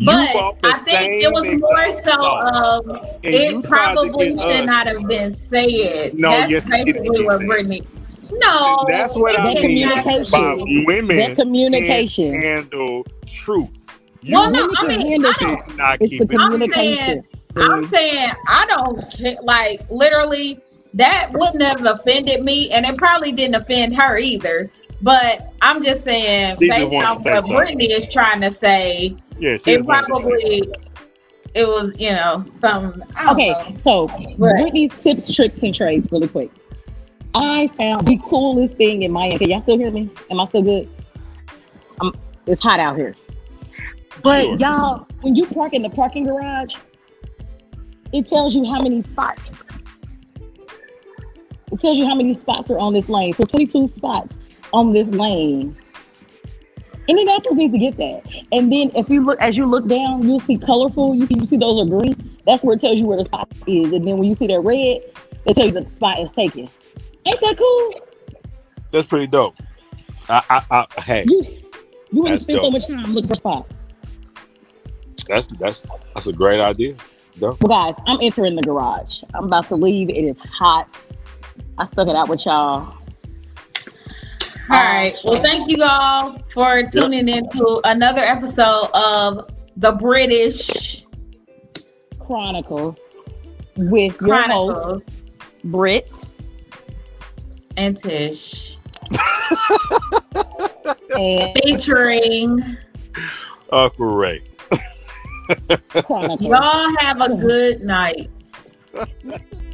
S1: But i think it was more so of
S3: you
S1: it probably should
S3: us-
S1: not have been said
S3: No,
S1: that's
S3: yes,
S1: basically what brittany no
S3: That's what
S1: it
S3: I
S1: did
S3: mean
S2: communication.
S3: by women
S2: That communication.
S3: can't handle truth. You
S1: Well, no, I
S2: can
S1: mean,
S2: handle
S1: I don't-
S3: did not
S2: It's
S3: keep
S2: the
S3: it.
S1: I'm
S2: communication.
S1: saying- I'm saying I don't care. Like literally, that wouldn't have offended me, and it probably didn't offend her either. But I'm just saying,
S3: They just
S1: based
S3: wanted to
S1: off what
S3: something.
S1: Brittany is trying to say,
S3: yeah,
S1: it
S3: just wanted to say
S1: probably it was, you know, some. I don't
S2: Okay,
S1: know.
S2: so
S1: Right.
S2: Brittany's tips, tricks, and trades, really quick. I found the coolest thing in Miami. Can y'all still hear me? Am I still good? Um, it's hot out here. But
S3: Sure.
S2: y'all, when you park in the parking garage, it tells you how many spots. It tells you how many spots are on this lane. So 22 spots on this lane. Indianapolis needs to get that. And then if you look, as you look down, you'll see colorful. You see, you see those are green. That's where it tells you where the spot is. And then when you see that red, it tells you the spot is taken. Ain't that cool?
S3: That's pretty dope. I, I, I, hey,
S2: You you wouldn't
S3: That's
S2: spend so much time looking for a spot.
S3: that's that's that's a great idea. Dope.
S2: Well, guys, I'm entering the garage. I'm about to leave. It is hot. I stuck it out with y'all.
S1: All right. Well, thank you all for tuning in to another episode of the British
S2: Chronicles with your host, Brit.
S1: And Tish,
S2: And
S1: featuring.
S3: Uh, great.
S1: Y'all have a good night.
S2: Next